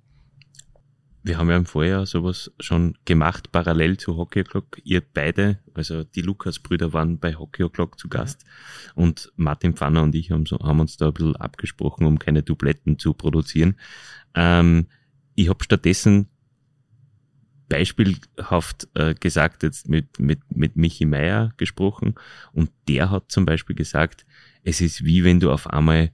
Wir haben ja im Vorjahr sowas schon gemacht, parallel zu Hockey O'Clock. Ihr beide, also die Lukas-Brüder waren bei Hockey O'Clock zu Gast ja. und Martin Pfanner und ich haben, so, haben, uns da ein bisschen abgesprochen, um keine Dubletten zu produzieren. Ähm, ich habe stattdessen beispielhaft äh, gesagt, jetzt mit, mit, mit Michi Meier gesprochen und der hat zum Beispiel gesagt, es ist wie wenn du auf einmal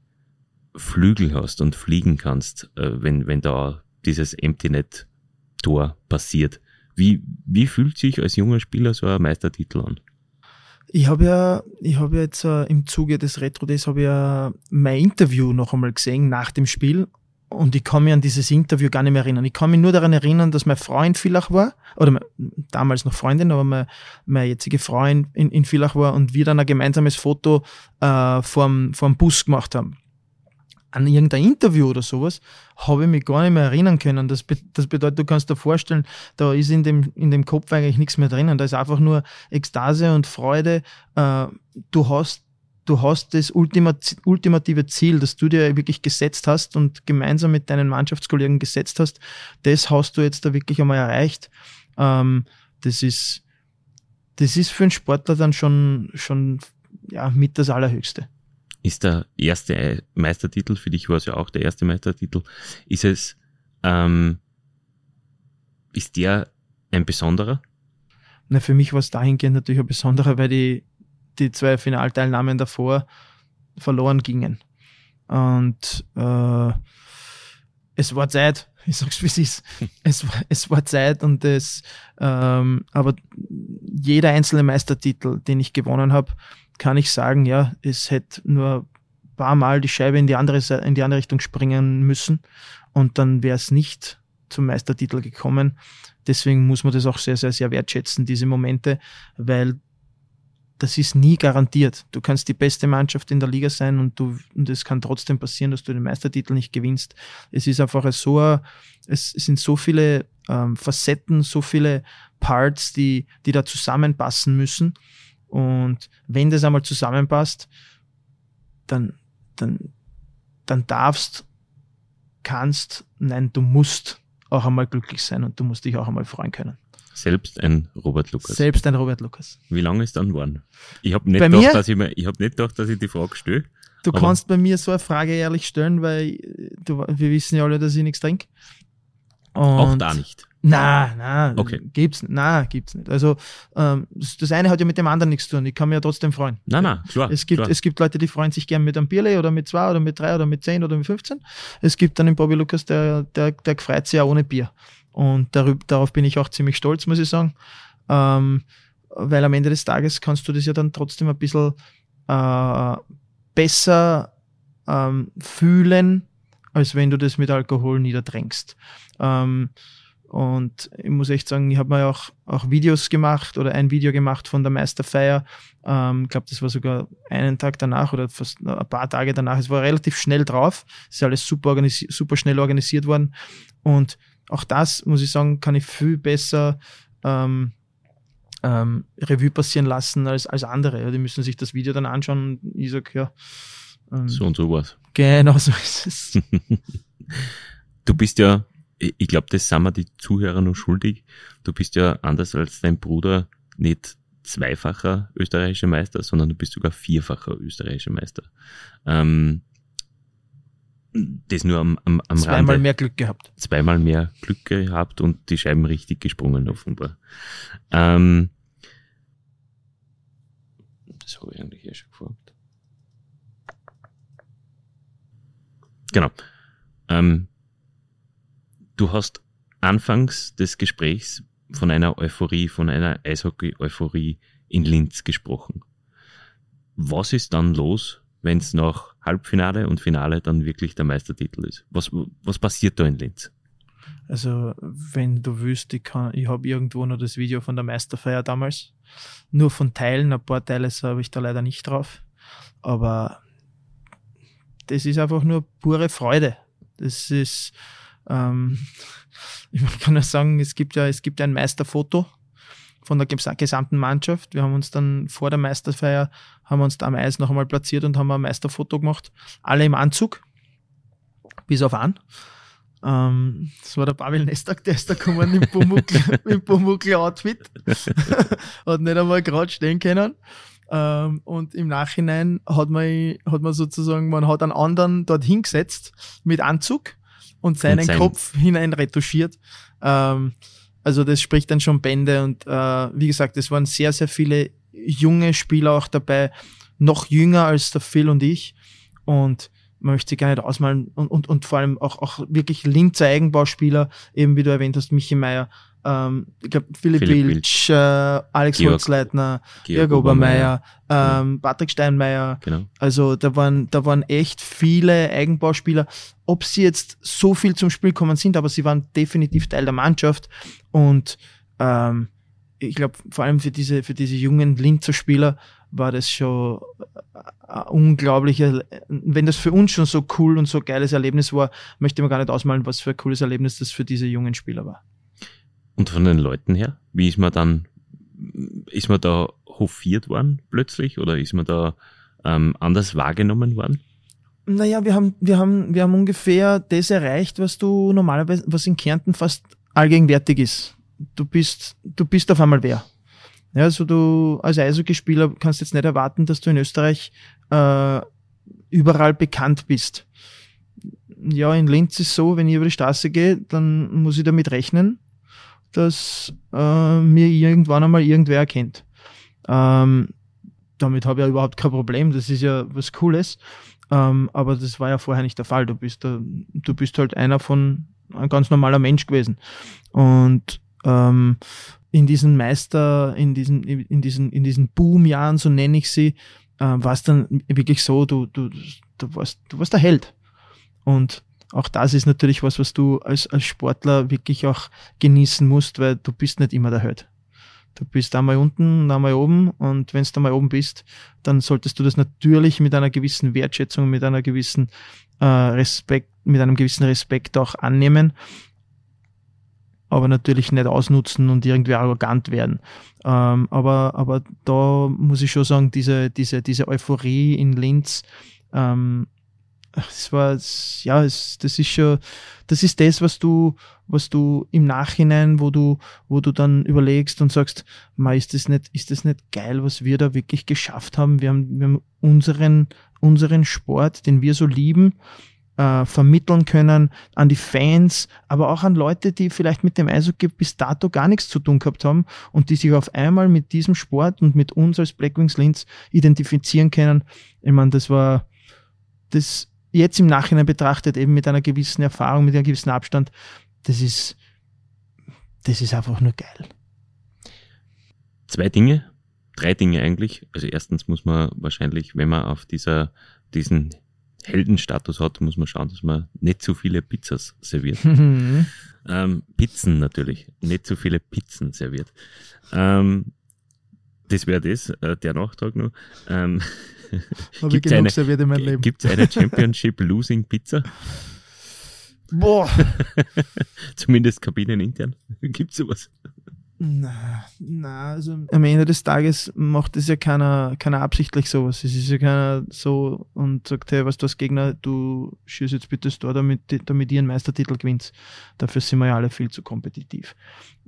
Flügel hast und fliegen kannst, äh, wenn, wenn da dieses Empty Net Tor passiert. Wie, wie fühlt sich als junger Spieler so ein Meistertitel an? Ich habe ja, ich habe jetzt äh, im Zuge des Retro Days habe ja mein Interview noch einmal gesehen nach dem Spiel und ich kann mich an dieses Interview gar nicht mehr erinnern. Ich kann mich nur daran erinnern, dass mein Freund Villach war, oder mein, damals noch Freundin, aber mein, mein jetzige Freund in, in Villach war und wir dann ein gemeinsames Foto äh, vorm, vorm Bus gemacht haben an irgendein Interview oder sowas, habe ich mich gar nicht mehr erinnern können. Das, be das bedeutet, du kannst dir vorstellen, da ist in dem, in dem Kopf eigentlich nichts mehr drinnen. Da ist einfach nur Ekstase und Freude. Äh, du hast du hast das ultimative Ziel, das du dir wirklich gesetzt hast und gemeinsam mit deinen Mannschaftskollegen gesetzt hast, das hast du jetzt da wirklich einmal erreicht. Ähm, das ist, das ist für einen Sportler dann schon, schon, ja, mit das Allerhöchste ist der erste Meistertitel, für dich war es ja auch der erste Meistertitel, ist es, ähm, ist der ein besonderer? Na, für mich war es dahingehend natürlich ein besonderer, weil die, die zwei Finalteilnahmen davor verloren gingen. Und äh, es war Zeit, ich sag's wie es ist. Es war, es war Zeit und es, ähm, aber jeder einzelne Meistertitel, den ich gewonnen habe, kann ich sagen, ja, es hätte nur ein paar Mal die Scheibe in die andere, in die andere Richtung springen müssen und dann wäre es nicht zum Meistertitel gekommen. Deswegen muss man das auch sehr, sehr, sehr wertschätzen, diese Momente, weil das ist nie garantiert. Du kannst die beste Mannschaft in der Liga sein und du, und es kann trotzdem passieren, dass du den Meistertitel nicht gewinnst. Es ist einfach so, es sind so viele ähm, Facetten, so viele Parts, die, die da zusammenpassen müssen. Und wenn das einmal zusammenpasst, dann, dann, dann darfst, kannst, nein, du musst auch einmal glücklich sein und du musst dich auch einmal freuen können. Selbst ein Robert Lukas. Selbst ein Robert Lukas. Wie lange ist dann geworden? Ich habe nicht, bei gedacht, dass ich, mir, ich hab nicht gedacht, dass ich die Frage stelle. Du kannst bei mir so eine Frage ehrlich stellen, weil du, wir wissen ja alle, dass ich nichts trinke. auch da nicht. Na, na, okay. gibt's, na, gibt's nicht. Also ähm, das, eine hat ja mit dem anderen nichts zu tun. Ich kann mich ja trotzdem freuen. Na, na, klar. Es gibt, klar. es gibt Leute, die freuen sich gern mit einem Bierle oder mit zwei oder mit drei oder mit zehn oder mit 15. Es gibt dann den Bobby Lukas, der, der, der freut sich ja ohne Bier. Und darüber, darauf bin ich auch ziemlich stolz, muss ich sagen. Ähm, weil am Ende des Tages kannst du das ja dann trotzdem ein bisschen äh, besser ähm, fühlen, als wenn du das mit Alkohol niederdrängst. Ähm, Und ich muss echt sagen, ich habe mir auch, auch Videos gemacht oder ein Video gemacht von der Meisterfeier. Ähm, ich glaube, das war sogar einen Tag danach oder fast ein paar Tage danach. Es war relativ schnell drauf. Es ist alles super, super schnell organisiert worden. Und auch das, muss ich sagen, kann ich viel besser ähm, ähm, Revue passieren lassen als, als andere. Die müssen sich das Video dann anschauen und ich sage, ja. Ähm, so und so was. Genau so ist es. du bist ja ich glaube, das sind wir die Zuhörer noch schuldig. Du bist ja anders als dein Bruder nicht zweifacher österreichischer Meister, sondern du bist sogar vierfacher österreichischer Meister. Ähm, das nur am, am, am Zweimal Rande. mehr Glück gehabt. Zweimal mehr Glück gehabt und die Scheiben richtig gesprungen, offenbar. Ähm, das habe ich eigentlich eh schon gefragt. Genau. Ähm, Du hast anfangs des Gesprächs von einer Euphorie, von einer Eishockey-Euphorie in Linz gesprochen. Was ist dann los, wenn es nach Halbfinale und Finale dann wirklich der Meistertitel ist? Was, was passiert da in Linz? Also, wenn du wüsst, ich, ich habe irgendwo noch das Video von der Meisterfeier damals. Nur von Teilen, ein paar Teile habe ich da leider nicht drauf. Aber das ist einfach nur pure Freude. Das ist, ähm, ich kann ja sagen, es gibt ja, es gibt ja ein Meisterfoto von der gesamten Mannschaft. Wir haben uns dann vor der Meisterfeier, haben uns da am Eis noch einmal platziert und haben ein Meisterfoto gemacht. Alle im Anzug, bis auf an. Ähm, das war der Pavel Nestak, der ist da gekommen im Pumuckl-Outfit. hat nicht einmal gerade stehen können. Ähm, und im Nachhinein hat man, hat man sozusagen, man hat einen anderen dort hingesetzt mit Anzug und seinen und sein Kopf hinein retuschiert. Ähm, also das spricht dann schon Bände und äh, wie gesagt, es waren sehr, sehr viele junge Spieler auch dabei, noch jünger als der Phil und ich und man möchte sie gar nicht ausmalen und, und, und vor allem auch, auch wirklich Linzer Eigenbauspieler, eben wie du erwähnt hast, Michi Meier, ähm, ich glaube Philipp, Philipp Wilsch, äh, Alex Georg, Holzleitner, Georg, Georg Obermeier, ähm, Patrick Steinmeier. Genau. Also da waren, da waren echt viele Eigenbauspieler. Ob sie jetzt so viel zum Spiel kommen sind, aber sie waren definitiv Teil der Mannschaft und ähm, ich glaube, vor allem für diese, für diese jungen Linzer Spieler war das schon ein unglaublicher, wenn das für uns schon so cool und so geiles Erlebnis war, möchte man gar nicht ausmalen, was für ein cooles Erlebnis das für diese jungen Spieler war. Und von den Leuten her, wie ist man dann, ist man da hofiert worden plötzlich oder ist man da ähm, anders wahrgenommen worden? Naja, wir haben, wir haben, wir haben ungefähr das erreicht, was du normalerweise, was in Kärnten fast allgegenwärtig ist. Du bist, du bist auf einmal wer. Ja, also du als Eishockeyspieler kannst jetzt nicht erwarten, dass du in Österreich äh, überall bekannt bist. Ja, in Linz ist so, wenn ich über die Straße gehe, dann muss ich damit rechnen, dass äh, mir irgendwann einmal irgendwer erkennt. Ähm, damit habe ich ja überhaupt kein Problem. Das ist ja was Cooles. Ähm, aber das war ja vorher nicht der Fall. Du bist, da, du bist halt einer von ein ganz normaler Mensch gewesen. Und ähm, in diesen Meister, in diesen, in diesen, in diesen Boomjahren, so nenne ich sie, äh, war es dann wirklich so, du, du, du warst, du warst der Held. Und auch das ist natürlich was, was du als, als Sportler wirklich auch genießen musst, weil du bist nicht immer der Held. Du bist einmal unten, einmal oben und wenn du einmal oben bist, dann solltest du das natürlich mit einer gewissen Wertschätzung, mit einer gewissen äh, Respekt, mit einem gewissen Respekt auch annehmen, aber natürlich nicht ausnutzen und irgendwie arrogant werden. Ähm, aber, aber da muss ich schon sagen, diese, diese, diese Euphorie in Linz, ähm, es war, ja, es, das ist schon, das ist das, was du, was du im Nachhinein, wo du, wo du dann überlegst und sagst, ma, ist das nicht, ist das nicht geil, was wir da wirklich geschafft haben? Wir haben, wir haben unseren, unseren Sport, den wir so lieben, äh, vermitteln können an die Fans, aber auch an Leute, die vielleicht mit dem Eishockey bis dato gar nichts zu tun gehabt haben und die sich auf einmal mit diesem Sport und mit uns als Blackwings Linz identifizieren können. Ich meine, das war, das, jetzt im Nachhinein betrachtet, eben mit einer gewissen Erfahrung, mit einem gewissen Abstand, das ist, das ist einfach nur geil. Zwei Dinge, drei Dinge eigentlich. Also erstens muss man wahrscheinlich, wenn man auf dieser, diesen Heldenstatus hat, muss man schauen, dass man nicht zu viele Pizzas serviert. ähm, Pizzen natürlich, nicht zu viele Pizzen serviert. Ähm, das wäre das, äh, der Nachtrag noch. Ähm, Gibt es eine, gibt's eine Championship Losing Pizza? Boah. Zumindest kabinenintern. Gibt es sowas? Na, na, also am Ende des Tages macht es ja keiner, keiner absichtlich sowas. Es ist ja keiner so und sagt, hey, was du als Gegner, du schießt jetzt bitte das Tor, damit, damit ihr einen Meistertitel gewinnst. Dafür sind wir ja alle viel zu kompetitiv.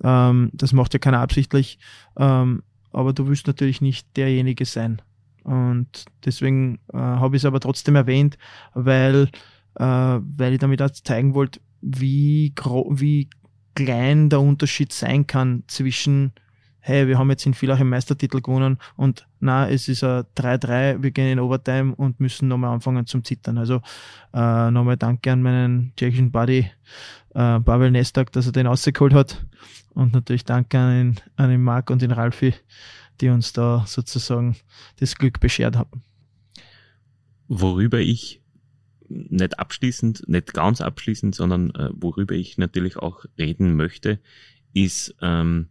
Ähm, das macht ja keiner absichtlich, ähm, aber du willst natürlich nicht derjenige sein. Und deswegen äh, habe ich es aber trotzdem erwähnt, weil, äh, weil ich damit auch zeigen wollte, wie, wie klein der Unterschied sein kann zwischen, hey, wir haben jetzt in Villach einen Meistertitel gewonnen und na, es ist ein 3-3, wir gehen in Overtime und müssen nochmal anfangen zum Zittern. Also äh, nochmal danke an meinen tschechischen Buddy äh, Pavel Nestak, dass er den rausgeholt hat und natürlich danke an den, an den Marc und den Ralfi, die uns da sozusagen das Glück beschert haben. Worüber ich nicht abschließend, nicht ganz abschließend, sondern äh, worüber ich natürlich auch reden möchte, ist, ähm,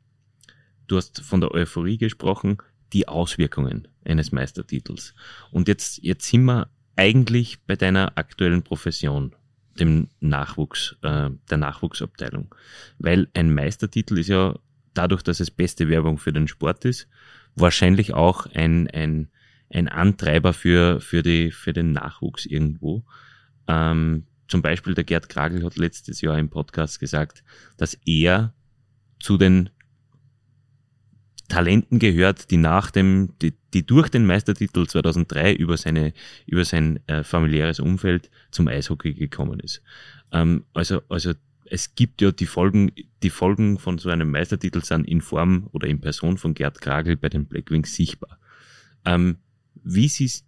du hast von der Euphorie gesprochen, die Auswirkungen eines Meistertitels. Und jetzt, jetzt sind wir eigentlich bei deiner aktuellen Profession, dem Nachwuchs, äh, der Nachwuchsabteilung. Weil ein Meistertitel ist ja dadurch, dass es beste Werbung für den Sport ist, wahrscheinlich auch ein, ein, ein Antreiber für, für, die, für den Nachwuchs irgendwo. Ähm, zum Beispiel der Gerd Kragel hat letztes Jahr im Podcast gesagt, dass er zu den Talenten gehört, die nach dem, die, die durch den Meistertitel 2003 über seine, über sein äh, familiäres Umfeld zum Eishockey gekommen ist. Ähm, also, also es gibt ja die Folgen, die Folgen von so einem Meistertitel sind in Form oder in Person von Gerd Kragel bei den Blackwings sichtbar. Ähm, wie siehst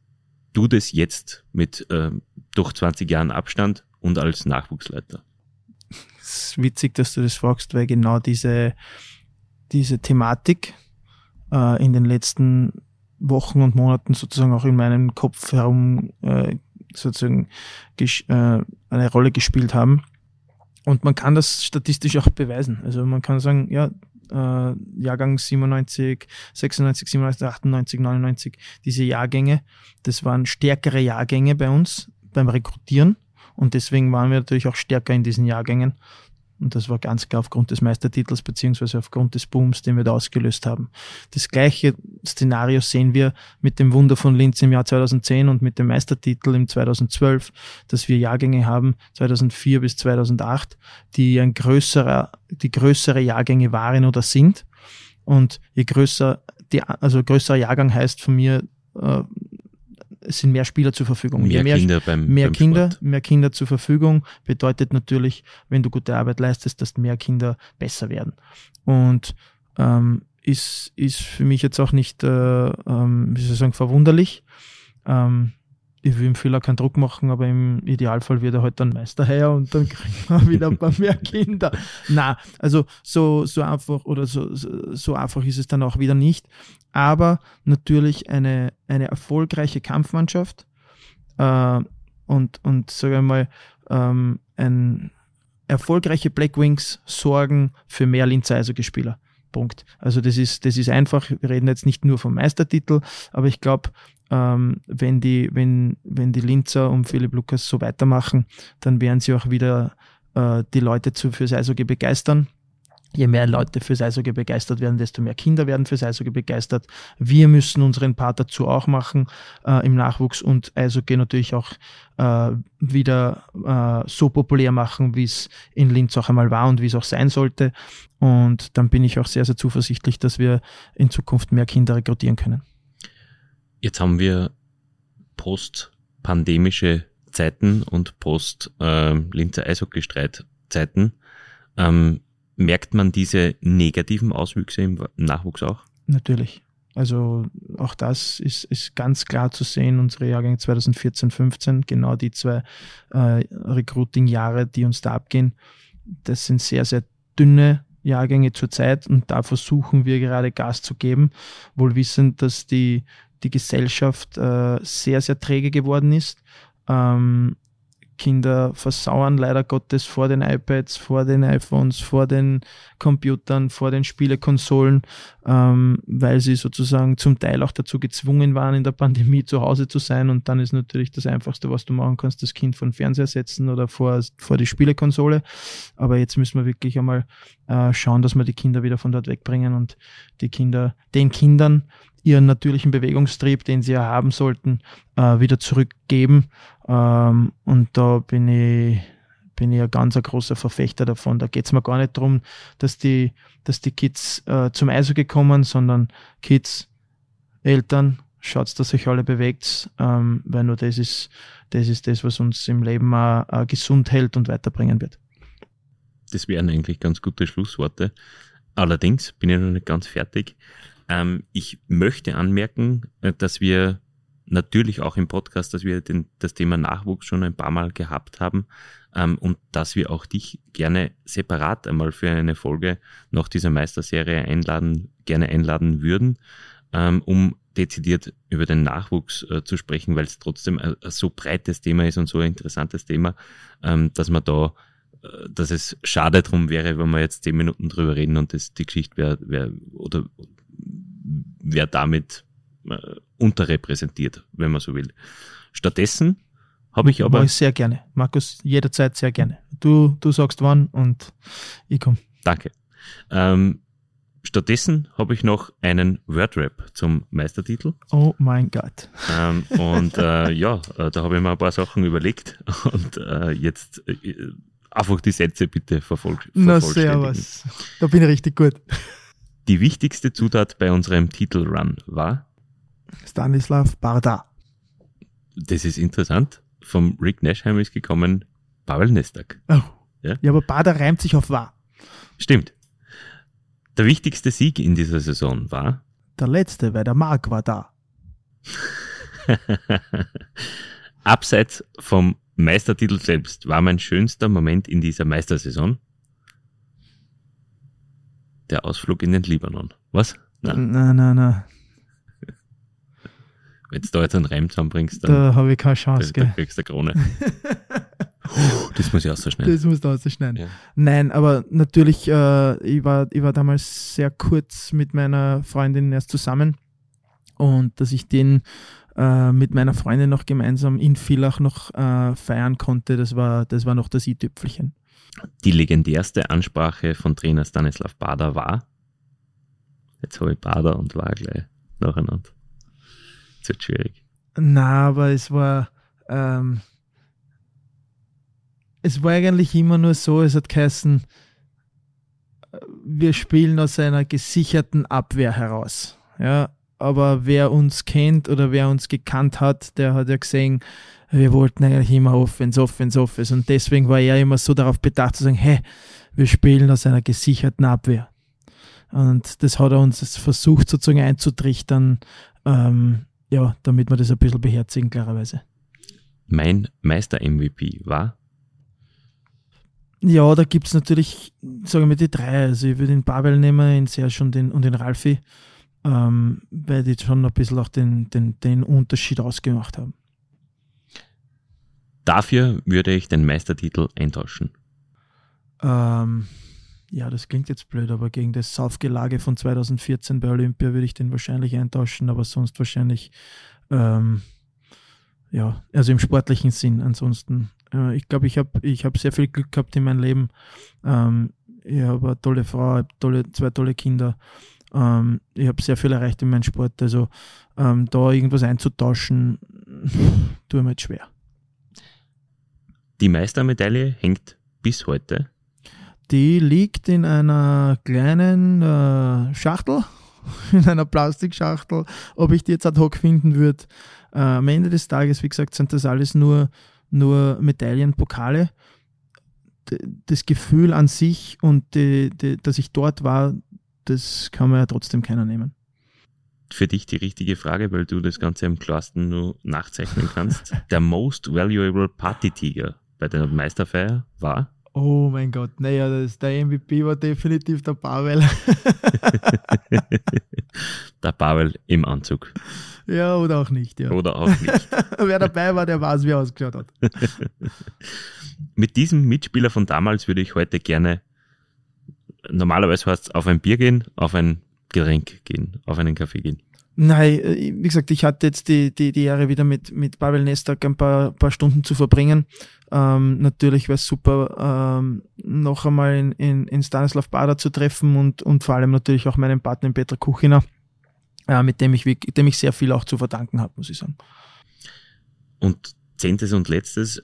du das jetzt mit äh, durch 20 Jahren Abstand und als Nachwuchsleiter? Es ist witzig, dass du das fragst, weil genau diese, diese Thematik äh, in den letzten Wochen und Monaten sozusagen auch in meinem Kopf herum äh, sozusagen äh, eine Rolle gespielt haben. Und man kann das statistisch auch beweisen. Also man kann sagen, ja, äh, Jahrgang 97, 96, 97, 98, 99, diese Jahrgänge, das waren stärkere Jahrgänge bei uns beim Rekrutieren. Und deswegen waren wir natürlich auch stärker in diesen Jahrgängen. Und das war ganz klar aufgrund des Meistertitels beziehungsweise aufgrund des Booms, den wir da ausgelöst haben. Das gleiche Szenario sehen wir mit dem Wunder von Linz im Jahr 2010 und mit dem Meistertitel im 2012, dass wir Jahrgänge haben 2004 bis 2008, die ein größerer, die größere Jahrgänge waren oder sind. Und je größer die, also größerer Jahrgang heißt von mir äh, es sind mehr Spieler zur Verfügung. Mehr, mehr Kinder beim Mehr beim Kinder, Sport. mehr Kinder zur Verfügung bedeutet natürlich, wenn du gute Arbeit leistest, dass mehr Kinder besser werden. Und ähm, ist, ist für mich jetzt auch nicht, äh, ähm, wie soll ich sagen, verwunderlich. Ähm, ich will ihm viel keinen Druck machen, aber im Idealfall wird er halt dann Meister her und dann kriegt man wieder ein paar mehr Kinder. Na, also so, so einfach oder so, so einfach ist es dann auch wieder nicht. Aber natürlich eine, eine erfolgreiche Kampfmannschaft äh, und, und sagen wir mal, ähm, ein erfolgreiche Black Wings sorgen für mehr Linzer Eishockeyspieler. Punkt. Also das ist, das ist einfach, wir reden jetzt nicht nur vom Meistertitel, aber ich glaube, ähm, wenn, die, wenn, wenn die Linzer und Philipp Lukas so weitermachen, dann werden sie auch wieder äh, die Leute zu, fürs Eishockey begeistern. Je mehr Leute fürs Eishockey begeistert werden, desto mehr Kinder werden fürs Eishockey begeistert. Wir müssen unseren Part dazu auch machen äh, im Nachwuchs und Eishockey natürlich auch äh, wieder äh, so populär machen, wie es in Linz auch einmal war und wie es auch sein sollte. Und dann bin ich auch sehr, sehr zuversichtlich, dass wir in Zukunft mehr Kinder rekrutieren können. Jetzt haben wir post-pandemische Zeiten und post-Linzer äh, Eishockey-Streitzeiten. Ähm, merkt man diese negativen Auswüchse im Nachwuchs auch? Natürlich. Also auch das ist, ist ganz klar zu sehen, unsere Jahrgänge 2014, 15, genau die zwei äh, Recruiting-Jahre, die uns da abgehen. Das sind sehr, sehr dünne Jahrgänge zurzeit und da versuchen wir gerade Gas zu geben, wohl wissend, dass die die Gesellschaft äh, sehr, sehr träge geworden ist. Ähm, Kinder versauern leider Gottes vor den iPads, vor den iPhones, vor den Computern, vor den Spielekonsolen, ähm, weil sie sozusagen zum Teil auch dazu gezwungen waren, in der Pandemie zu Hause zu sein. Und dann ist natürlich das Einfachste, was du machen kannst, das Kind vor Fernseher setzen oder vor, vor die Spielekonsole. Aber jetzt müssen wir wirklich einmal äh, schauen, dass wir die Kinder wieder von dort wegbringen und die Kinder, den Kindern ihren natürlichen Bewegungstrieb, den sie ja haben sollten, äh, wieder zurückgeben. Ähm, und da bin ich, bin ich ein ganz ein großer Verfechter davon. Da geht es mir gar nicht darum, dass die, dass die Kids äh, zum Eishockey kommen, sondern Kids, Eltern, schaut, dass sich alle bewegt, ähm, weil nur das ist, das ist das, was uns im Leben auch, auch gesund hält und weiterbringen wird. Das wären eigentlich ganz gute Schlussworte. Allerdings bin ich noch nicht ganz fertig. Ähm, ich möchte anmerken, äh, dass wir natürlich auch im Podcast, dass wir den, das Thema Nachwuchs schon ein paar Mal gehabt haben ähm, und dass wir auch dich gerne separat einmal für eine Folge nach dieser Meisterserie einladen, gerne einladen würden, ähm, um dezidiert über den Nachwuchs äh, zu sprechen, weil es trotzdem ein, ein, so breites Thema ist und so ein interessantes Thema, ähm, dass man da äh, dass es schade drum wäre, wenn wir jetzt zehn Minuten drüber reden und das die Geschichte wäre wär, oder wäre damit äh, unterrepräsentiert, wenn man so will. Stattdessen habe ich aber. Ich sehr gerne. Markus, jederzeit sehr gerne. Du, du sagst wann und ich komme. Danke. Ähm, stattdessen habe ich noch einen Wordrap zum Meistertitel. Oh mein Gott. Ähm, und äh, ja, äh, da habe ich mir ein paar Sachen überlegt und äh, jetzt äh, einfach die Sätze bitte verfolgt. Na, servus. Da bin ich richtig gut. Die wichtigste Zutat bei unserem Titelrun war? Stanislav Barda. Das ist interessant. Vom Rick Nashheim ist gekommen Pavel Nestak. Oh. Ja? ja, aber Barda reimt sich auf war. Stimmt. Der wichtigste Sieg in dieser Saison war? Der letzte, weil der Mark war da. Abseits vom Meistertitel selbst war mein schönster Moment in dieser Meistersaison der Ausflug in den Libanon. Was? Nein, nein, nein. nein. Wenn du da jetzt einen Reim zusammenbringst, dann da habe ich keine Chance, da, da kriegst du eine Krone. das muss ich auch so schnell. Das muss du auch so schnell. Ja. Nein, aber natürlich, äh, ich, war, ich war damals sehr kurz mit meiner Freundin erst zusammen und dass ich den äh, mit meiner Freundin noch gemeinsam in Villach noch äh, feiern konnte, das war, das war noch das i-Tüpfelchen. Die legendärste Ansprache von Trainer Stanislav Bader war, jetzt habe ich Bader und war gleich nacheinander. Das wird schwierig. Na, aber es war, ähm, es war eigentlich immer nur so, es hat geheißen, wir spielen aus einer gesicherten Abwehr heraus. Ja, aber wer uns kennt oder wer uns gekannt hat, der hat ja gesehen, wir wollten eigentlich immer Offense, Offense, Offense. Und deswegen war er immer so darauf bedacht zu sagen, hey, wir spielen aus einer gesicherten Abwehr. Und das hat er uns versucht sozusagen einzutrichtern, ähm, ja, damit wir das ein bisschen beherzigen, klarerweise. Mein Meister-MVP war? Ja, da gibt es natürlich, sagen wir die drei. Also ich würde den Pavel nehmen, den Serge und den, und den Ralfi, ähm, weil die schon ein bisschen auch den, den, den Unterschied ausgemacht haben. Dafür würde ich den Meistertitel eintauschen. Ähm, ja, das klingt jetzt blöd, aber gegen das Saufgelage von 2014 bei Olympia würde ich den wahrscheinlich eintauschen, aber sonst wahrscheinlich, ähm, ja, also im sportlichen Sinn. Ansonsten, äh, ich glaube, ich habe ich hab sehr viel Glück gehabt in meinem Leben. Ähm, ich habe eine tolle Frau, tolle, zwei tolle Kinder. Ähm, ich habe sehr viel erreicht in meinem Sport. Also ähm, da irgendwas einzutauschen, tue mir jetzt schwer. Die Meistermedaille hängt bis heute. Die liegt in einer kleinen äh, Schachtel, in einer Plastikschachtel. Ob ich die jetzt ad hoc finden würde, äh, am Ende des Tages, wie gesagt, sind das alles nur, nur Medaillen, Pokale. Das Gefühl an sich und die, die, dass ich dort war, das kann man ja trotzdem keiner nehmen. Für dich die richtige Frage, weil du das Ganze am klarsten nur nachzeichnen kannst. Der Most Valuable Party Tiger bei der Meisterfeier war? Oh mein Gott, naja, das, der MVP war definitiv der Pavel. der Pavel im Anzug. Ja, oder auch nicht, ja. Oder auch nicht. wer dabei war, der weiß, wie er ausgeschaut hat. Mit diesem Mitspieler von damals würde ich heute gerne, normalerweise heißt es auf ein Bier gehen, auf ein Getränk gehen, auf einen Kaffee gehen. Nein, äh, wie gesagt, ich hatte jetzt die, die, die Ehre, wieder mit, mit Pavel Nestak ein paar, paar Stunden zu verbringen. Ähm, natürlich wäre es super, ähm, noch einmal in, in, in Stanislav Bader zu treffen und, und vor allem natürlich auch meinen Partner Petra Kuchiner, äh, mit dem ich, dem ich sehr viel auch zu verdanken habe, muss ich sagen. Und zehntes und letztes,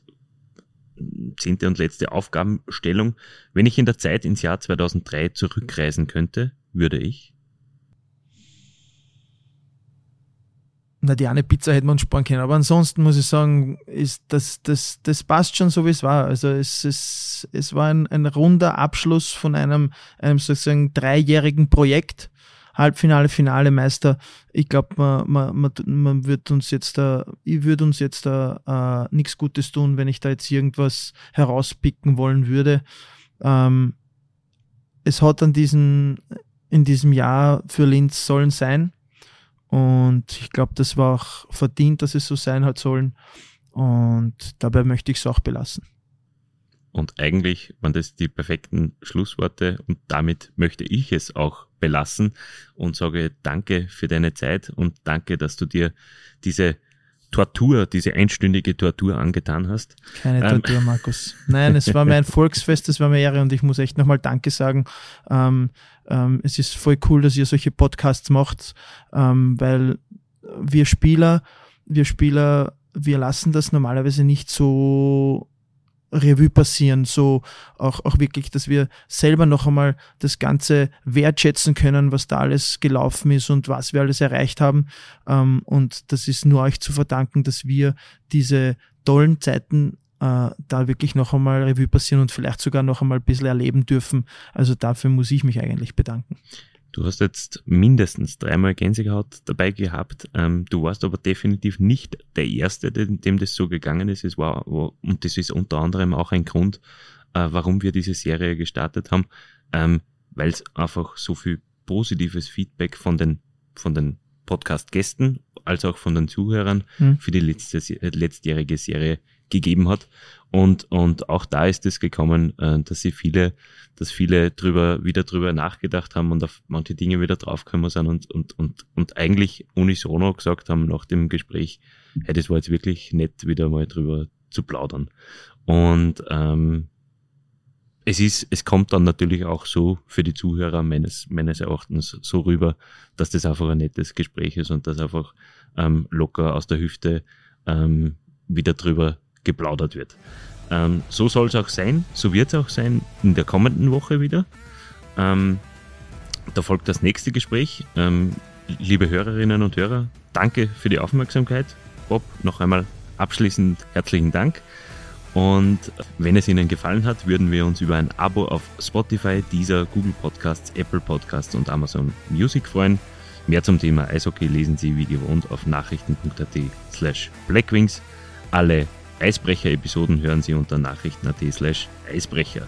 zehnte und letzte Aufgabenstellung. Wenn ich in der Zeit ins Jahr 2003 zurückreisen könnte, würde ich na, die eine Pizza hätte man sparen können. Aber ansonsten muss ich sagen, ist das, das, das passt schon so, wie es war. Also es, es, es war ein, ein runder Abschluss von einem, einem sozusagen dreijährigen Projekt. Halbfinale, Finale, Meister. Ich glaube, man, man, man, man wird uns jetzt da, ich würde uns jetzt da äh, nichts Gutes tun, wenn ich da jetzt irgendwas herauspicken wollen würde. Ähm, es hat an diesen, in diesem Jahr für Linz sollen sein und ich glaube, das war auch verdient, dass es so sein hat sollen. Und dabei möchte ich es auch belassen. Und eigentlich waren das die perfekten Schlussworte und damit möchte ich es auch belassen und sage danke für deine Zeit und danke, dass du dir diese Tortur, diese einstündige Tortur angetan hast. Keine ähm, Tortur, Markus. Nein, es war mir ein Volksfest, es war mir Ehre und ich muss echt nochmal Danke sagen. Ähm, ähm, es ist voll cool, dass ihr solche Podcasts macht, ähm, weil wir Spieler, wir Spieler, wir lassen das normalerweise nicht so Revue passieren, so auch, auch wirklich, dass wir selber noch einmal das Ganze wertschätzen können, was da alles gelaufen ist und was wir alles erreicht haben. Ähm, und das ist nur euch zu verdanken, dass wir diese tollen Zeiten äh, da wirklich noch einmal Revue passieren und vielleicht sogar noch einmal ein bisschen erleben dürfen. Also dafür muss ich mich eigentlich bedanken. Du hast jetzt mindestens dreimal Gänsehaut dabei gehabt. Ähm, du warst aber definitiv nicht der Erste, dem, dem das so gegangen ist. Es war, und das ist unter anderem auch ein Grund, äh, warum wir diese Serie gestartet haben, ähm, weil es einfach so viel positives Feedback von den, von den Podcast-Gästen als auch von den Zuhörern mhm. für die letzte, letztjährige Serie gegeben hat. Und, und auch da ist es gekommen, äh, dass sie viele, dass viele drüber, wieder drüber nachgedacht haben und auf manche Dinge wieder draufgekommen sind und, und, und, und eigentlich unisono gesagt haben nach dem Gespräch, hey, das war jetzt wirklich nett, wieder mal drüber zu plaudern. Und ähm, es ist, es kommt dann natürlich auch so für die Zuhörer meines, meines Erachtens so rüber, dass das einfach ein nettes Gespräch ist und dass einfach ähm, locker aus der Hüfte ähm, wieder drüber geplaudert wird. Ähm, so soll es auch sein, so wird es auch sein in der kommenden Woche wieder. Ähm, da folgt das nächste Gespräch. Ähm, liebe Hörerinnen und Hörer, danke für die Aufmerksamkeit. Bob, noch einmal abschließend herzlichen Dank. Und wenn es Ihnen gefallen hat, würden wir uns über ein Abo auf Spotify, Deezer, Google Podcasts, Apple Podcasts und Amazon Music freuen. Mehr zum Thema Eishockey lesen Sie wie gewohnt auf nachrichten.at slash blackwings. Alle Eisbrecher-Episoden hören Sie unter nachrichten.at slash Eisbrecher.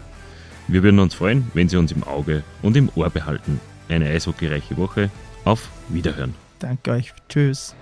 Wir würden uns freuen, wenn Sie uns im Auge und im Ohr behalten. Eine eishockeyreiche Woche. Auf Wiederhören. Danke euch. Tschüss.